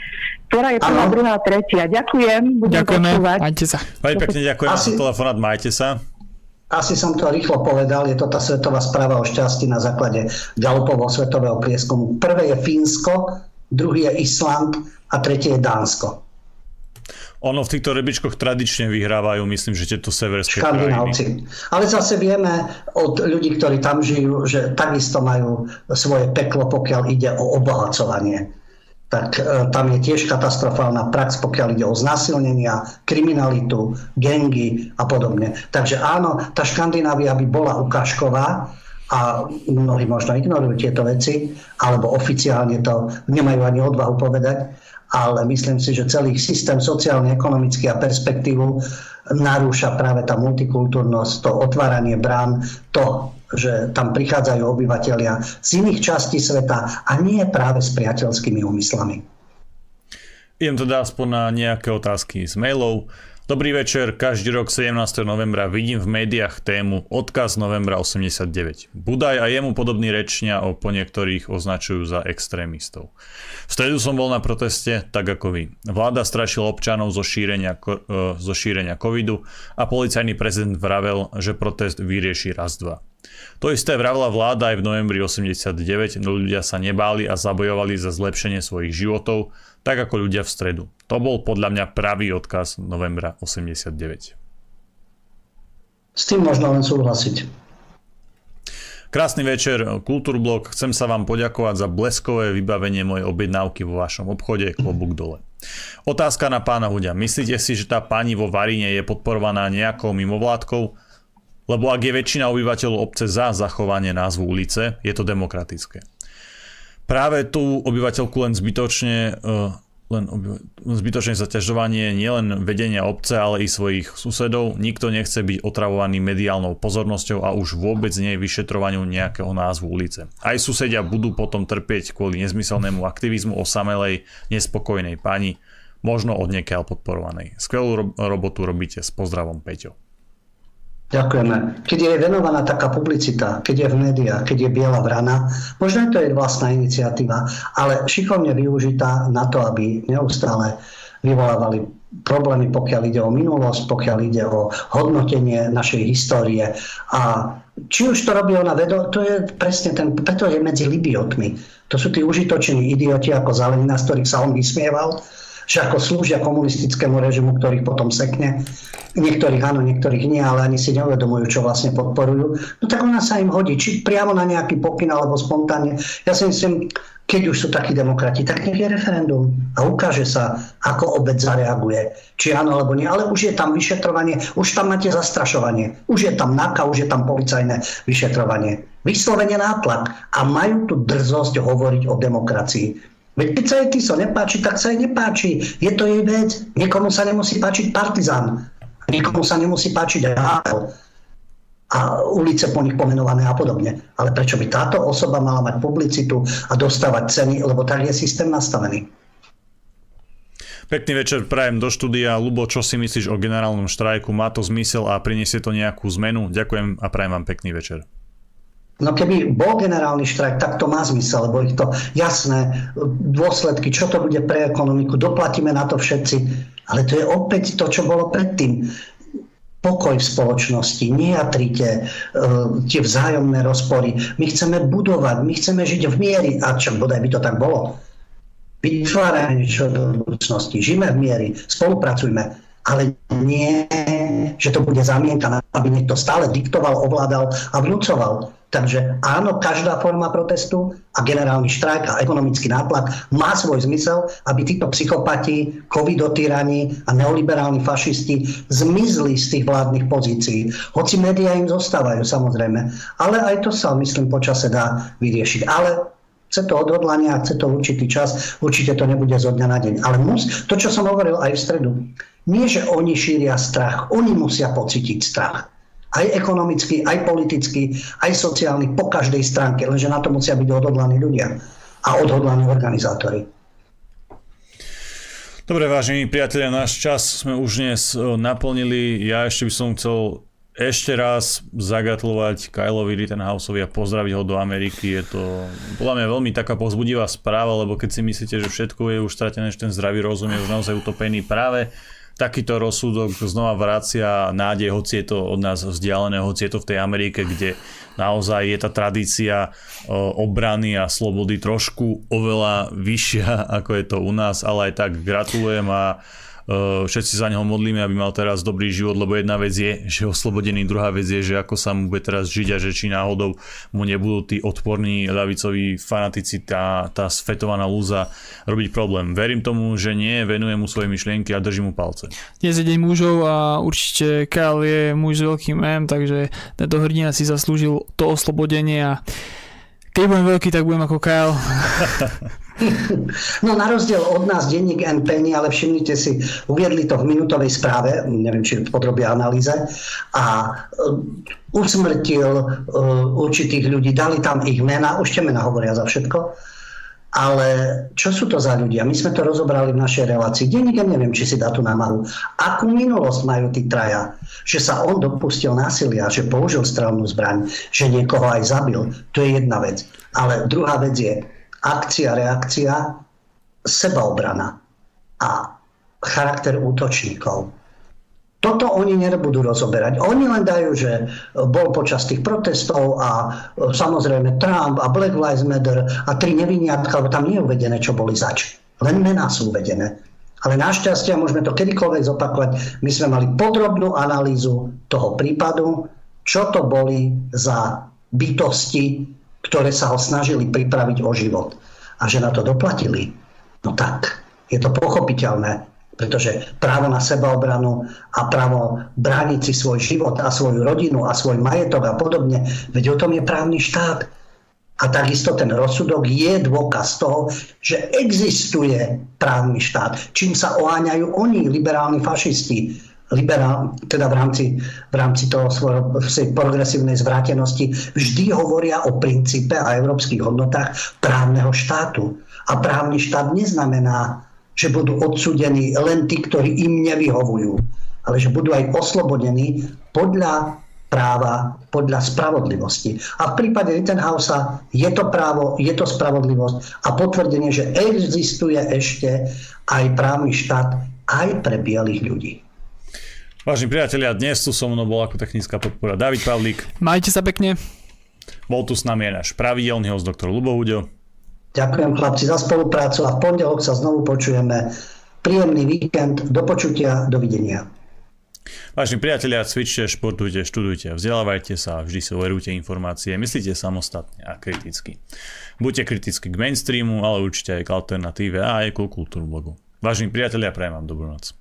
Speaker 6: Ktorá je prvá, ano. druhá a tretia. Ďakujem.
Speaker 2: Budem Ďakujeme. Počúvať. Majte sa.
Speaker 1: Veľmi pekne ďakujem Asi... za telefonát. Majte sa.
Speaker 3: Asi som to rýchlo povedal, je to tá svetová správa o šťastí na základe Galupovho svetového prieskumu. Prvé je Fínsko, druhý je Island a tretie je Dánsko.
Speaker 1: Ono v týchto rebičkoch tradične vyhrávajú, myslím, že tieto severské
Speaker 3: krajiny. Ale zase vieme od ľudí, ktorí tam žijú, že takisto majú svoje peklo, pokiaľ ide o obohacovanie. Tak e, tam je tiež katastrofálna prax, pokiaľ ide o znásilnenia, kriminalitu, gengy a podobne. Takže áno, tá Škandinávia by bola ukážková, a mnohí možno ignorujú tieto veci, alebo oficiálne to nemajú ani odvahu povedať, ale myslím si, že celý systém sociálny, ekonomický a perspektívu narúša práve tá multikultúrnosť, to otváranie brán, to, že tam prichádzajú obyvateľia z iných častí sveta a nie práve s priateľskými úmyslami.
Speaker 1: Idem teda aspoň na nejaké otázky z mailov. Dobrý večer, každý rok 17. novembra vidím v médiách tému Odkaz novembra 89. Budaj a jemu podobný rečnia o po niektorých označujú za extrémistov. V stredu som bol na proteste, tak ako vy. Vláda strašila občanov zo šírenia, e, zo šírenia covidu a policajný prezident vravel, že protest vyrieši raz dva. To isté vravela vláda aj v novembri 89, no ľudia sa nebáli a zabojovali za zlepšenie svojich životov, tak ako ľudia v stredu. To bol podľa mňa pravý odkaz novembra 89.
Speaker 3: S tým možno len súhlasiť.
Speaker 1: Krásny večer, Kultúrblok. Chcem sa vám poďakovať za bleskové vybavenie mojej objednávky vo vašom obchode, klobúk dole. Otázka na pána Hudia. Myslíte si, že tá pani vo Varine je podporovaná nejakou mimovládkou? Lebo ak je väčšina obyvateľov obce za zachovanie názvu ulice, je to demokratické práve tú obyvateľku len zbytočne uh, len zbytočné zaťažovanie nielen vedenia obce, ale i svojich susedov. Nikto nechce byť otravovaný mediálnou pozornosťou a už vôbec nie vyšetrovaniu nejakého názvu ulice. Aj susedia budú potom trpieť kvôli nezmyselnému aktivizmu osamelej, nespokojnej pani, možno od niekiaľ podporovanej. Skvelú ro- robotu robíte s pozdravom Peťo.
Speaker 3: Ďakujeme. Keď je venovaná taká publicita, keď je v médiách, keď je biela vrana, možno je to jej vlastná iniciatíva, ale šikovne využitá na to, aby neustále vyvolávali problémy, pokiaľ ide o minulosť, pokiaľ ide o hodnotenie našej histórie. A či už to robí ona vedo, to je presne ten, preto je medzi libiotmi. To sú tí užitoční idioti ako Zalenina, z ktorých sa on vysmieval, ako slúžia komunistickému režimu, ktorých potom sekne. Niektorých áno, niektorých nie, ale ani si neuvedomujú, čo vlastne podporujú. No tak ona sa im hodí, či priamo na nejaký pokyn alebo spontánne. Ja si myslím, keď už sú takí demokrati, tak nech je referendum a ukáže sa, ako obec zareaguje. Či áno alebo nie. Ale už je tam vyšetrovanie, už tam máte zastrašovanie, už je tam NAKA, už je tam policajné vyšetrovanie. Vyslovene nátlak. A majú tu drzosť hovoriť o demokracii. Veď keď sa jej Tiso nepáči, tak sa jej nepáči. Je to jej vec. Niekomu sa nemusí páčiť partizán. Niekomu sa nemusí páčiť Hável a ulice po nich pomenované a podobne. Ale prečo by táto osoba mala mať publicitu a dostávať ceny, lebo tak je systém nastavený.
Speaker 1: Pekný večer prajem do štúdia. Lubo, čo si myslíš o generálnom štrajku? Má to zmysel a priniesie to nejakú zmenu? Ďakujem a prajem vám pekný večer.
Speaker 3: No keby bol generálny štrajk, tak to má zmysel, lebo ich to jasné dôsledky, čo to bude pre ekonomiku, doplatíme na to všetci. Ale to je opäť to, čo bolo predtým. Pokoj v spoločnosti, nejatrite uh, tie vzájomné rozpory. My chceme budovať, my chceme žiť v miery, a čo bodaj by to tak bolo. Vytvárajme niečo do budúcnosti, žijeme v miery, spolupracujme, ale nie, že to bude zamienka, aby niekto stále diktoval, ovládal a vnúcoval. Takže áno, každá forma protestu a generálny štrajk a ekonomický nátlak má svoj zmysel, aby títo psychopati, covidotyrani a neoliberálni fašisti zmizli z tých vládnych pozícií. Hoci médiá im zostávajú samozrejme. Ale aj to sa, myslím, počase dá vyriešiť. Ale chce to odhodlanie a chce to určitý čas. Určite to nebude zo dňa na deň. Ale mus, to, čo som hovoril aj v stredu, nie, že oni šíria strach, oni musia pocítiť strach aj ekonomicky, aj politicky, aj sociálny, po každej stránke, lenže na to musia byť odhodlaní ľudia a odhodlaní organizátori.
Speaker 1: Dobre, vážení priatelia, náš čas sme už dnes e, naplnili. Ja ešte by som chcel ešte raz zagatlovať Kylovi Rittenhouseovi a pozdraviť ho do Ameriky. Je to podľa mňa veľmi taká pozbudivá správa, lebo keď si myslíte, že všetko je už stratené, že ten zdravý rozum je už naozaj utopený práve takýto rozsudok znova vracia nádej, hoci je to od nás vzdialené, hoci je to v tej Amerike, kde naozaj je tá tradícia obrany a slobody trošku oveľa vyššia, ako je to u nás, ale aj tak gratulujem a všetci za neho modlíme, aby mal teraz dobrý život, lebo jedna vec je, že je oslobodený, druhá vec je, že ako sa mu bude teraz žiť a že či náhodou mu nebudú tí odporní ľavicoví fanatici, tá, tá sfetovaná lúza robiť problém. Verím tomu, že nie, venujem mu svoje myšlienky a držím mu palce.
Speaker 2: Dnes je deň mužov a určite Kyle je muž s veľkým M, takže tento hrdina si zaslúžil to oslobodenie a keď budem veľký, tak budem ako Kyle.
Speaker 3: No na rozdiel od nás denník N Penny, ale všimnite si, uviedli to v minutovej správe, neviem, či podrobia analýze, a uh, usmrtil uh, určitých ľudí, dali tam ich mena, už tie mena hovoria za všetko, ale čo sú to za ľudia? My sme to rozobrali v našej relácii. Denník neviem, či si dá tú námahu. Akú minulosť majú tí traja? Že sa on dopustil násilia, že použil strelnú zbraň, že niekoho aj zabil. To je jedna vec. Ale druhá vec je, akcia, reakcia, sebaobrana a charakter útočníkov. Toto oni nebudú rozoberať. Oni len dajú, že bol počas tých protestov a e, samozrejme Trump a Black Lives Matter a tri neviniatka, lebo tam nie je uvedené, čo boli zač. Len mená sú uvedené. Ale našťastie, môžeme to kedykoľvek zopakovať, my sme mali podrobnú analýzu toho prípadu, čo to boli za bytosti, ktoré sa ho snažili pripraviť o život. A že na to doplatili, no tak, je to pochopiteľné, pretože právo na sebaobranu a právo brániť si svoj život a svoju rodinu a svoj majetok a podobne, veď o tom je právny štát. A takisto ten rozsudok je dôkaz toho, že existuje právny štát, čím sa oháňajú oni, liberálni fašisti, liberál, teda v rámci, v rámci toho svojej progresívnej zvrátenosti, vždy hovoria o princípe a európskych hodnotách právneho štátu. A právny štát neznamená, že budú odsudení len tí, ktorí im nevyhovujú, ale že budú aj oslobodení podľa práva podľa spravodlivosti. A v prípade Rittenhausa je to právo, je to spravodlivosť a potvrdenie, že existuje ešte aj právny štát aj pre bielých ľudí.
Speaker 1: Vážení priatelia, dnes tu so mnou bol ako technická podpora David Pavlík.
Speaker 2: Majte sa pekne.
Speaker 1: Bol tu s nami aj náš pravidelný host, doktor Lubohuďo.
Speaker 3: Ďakujem chlapci za spoluprácu a v pondelok sa znovu počujeme. Príjemný víkend, do počutia, dovidenia.
Speaker 1: Vážení priatelia, cvičte, športujte, študujte, vzdelávajte sa a vždy si overujte informácie, myslíte samostatne a kriticky. Buďte kriticky k mainstreamu, ale určite aj k alternatíve a aj k kultúru blogu. Vážení priatelia, prajem vám dobrú noc.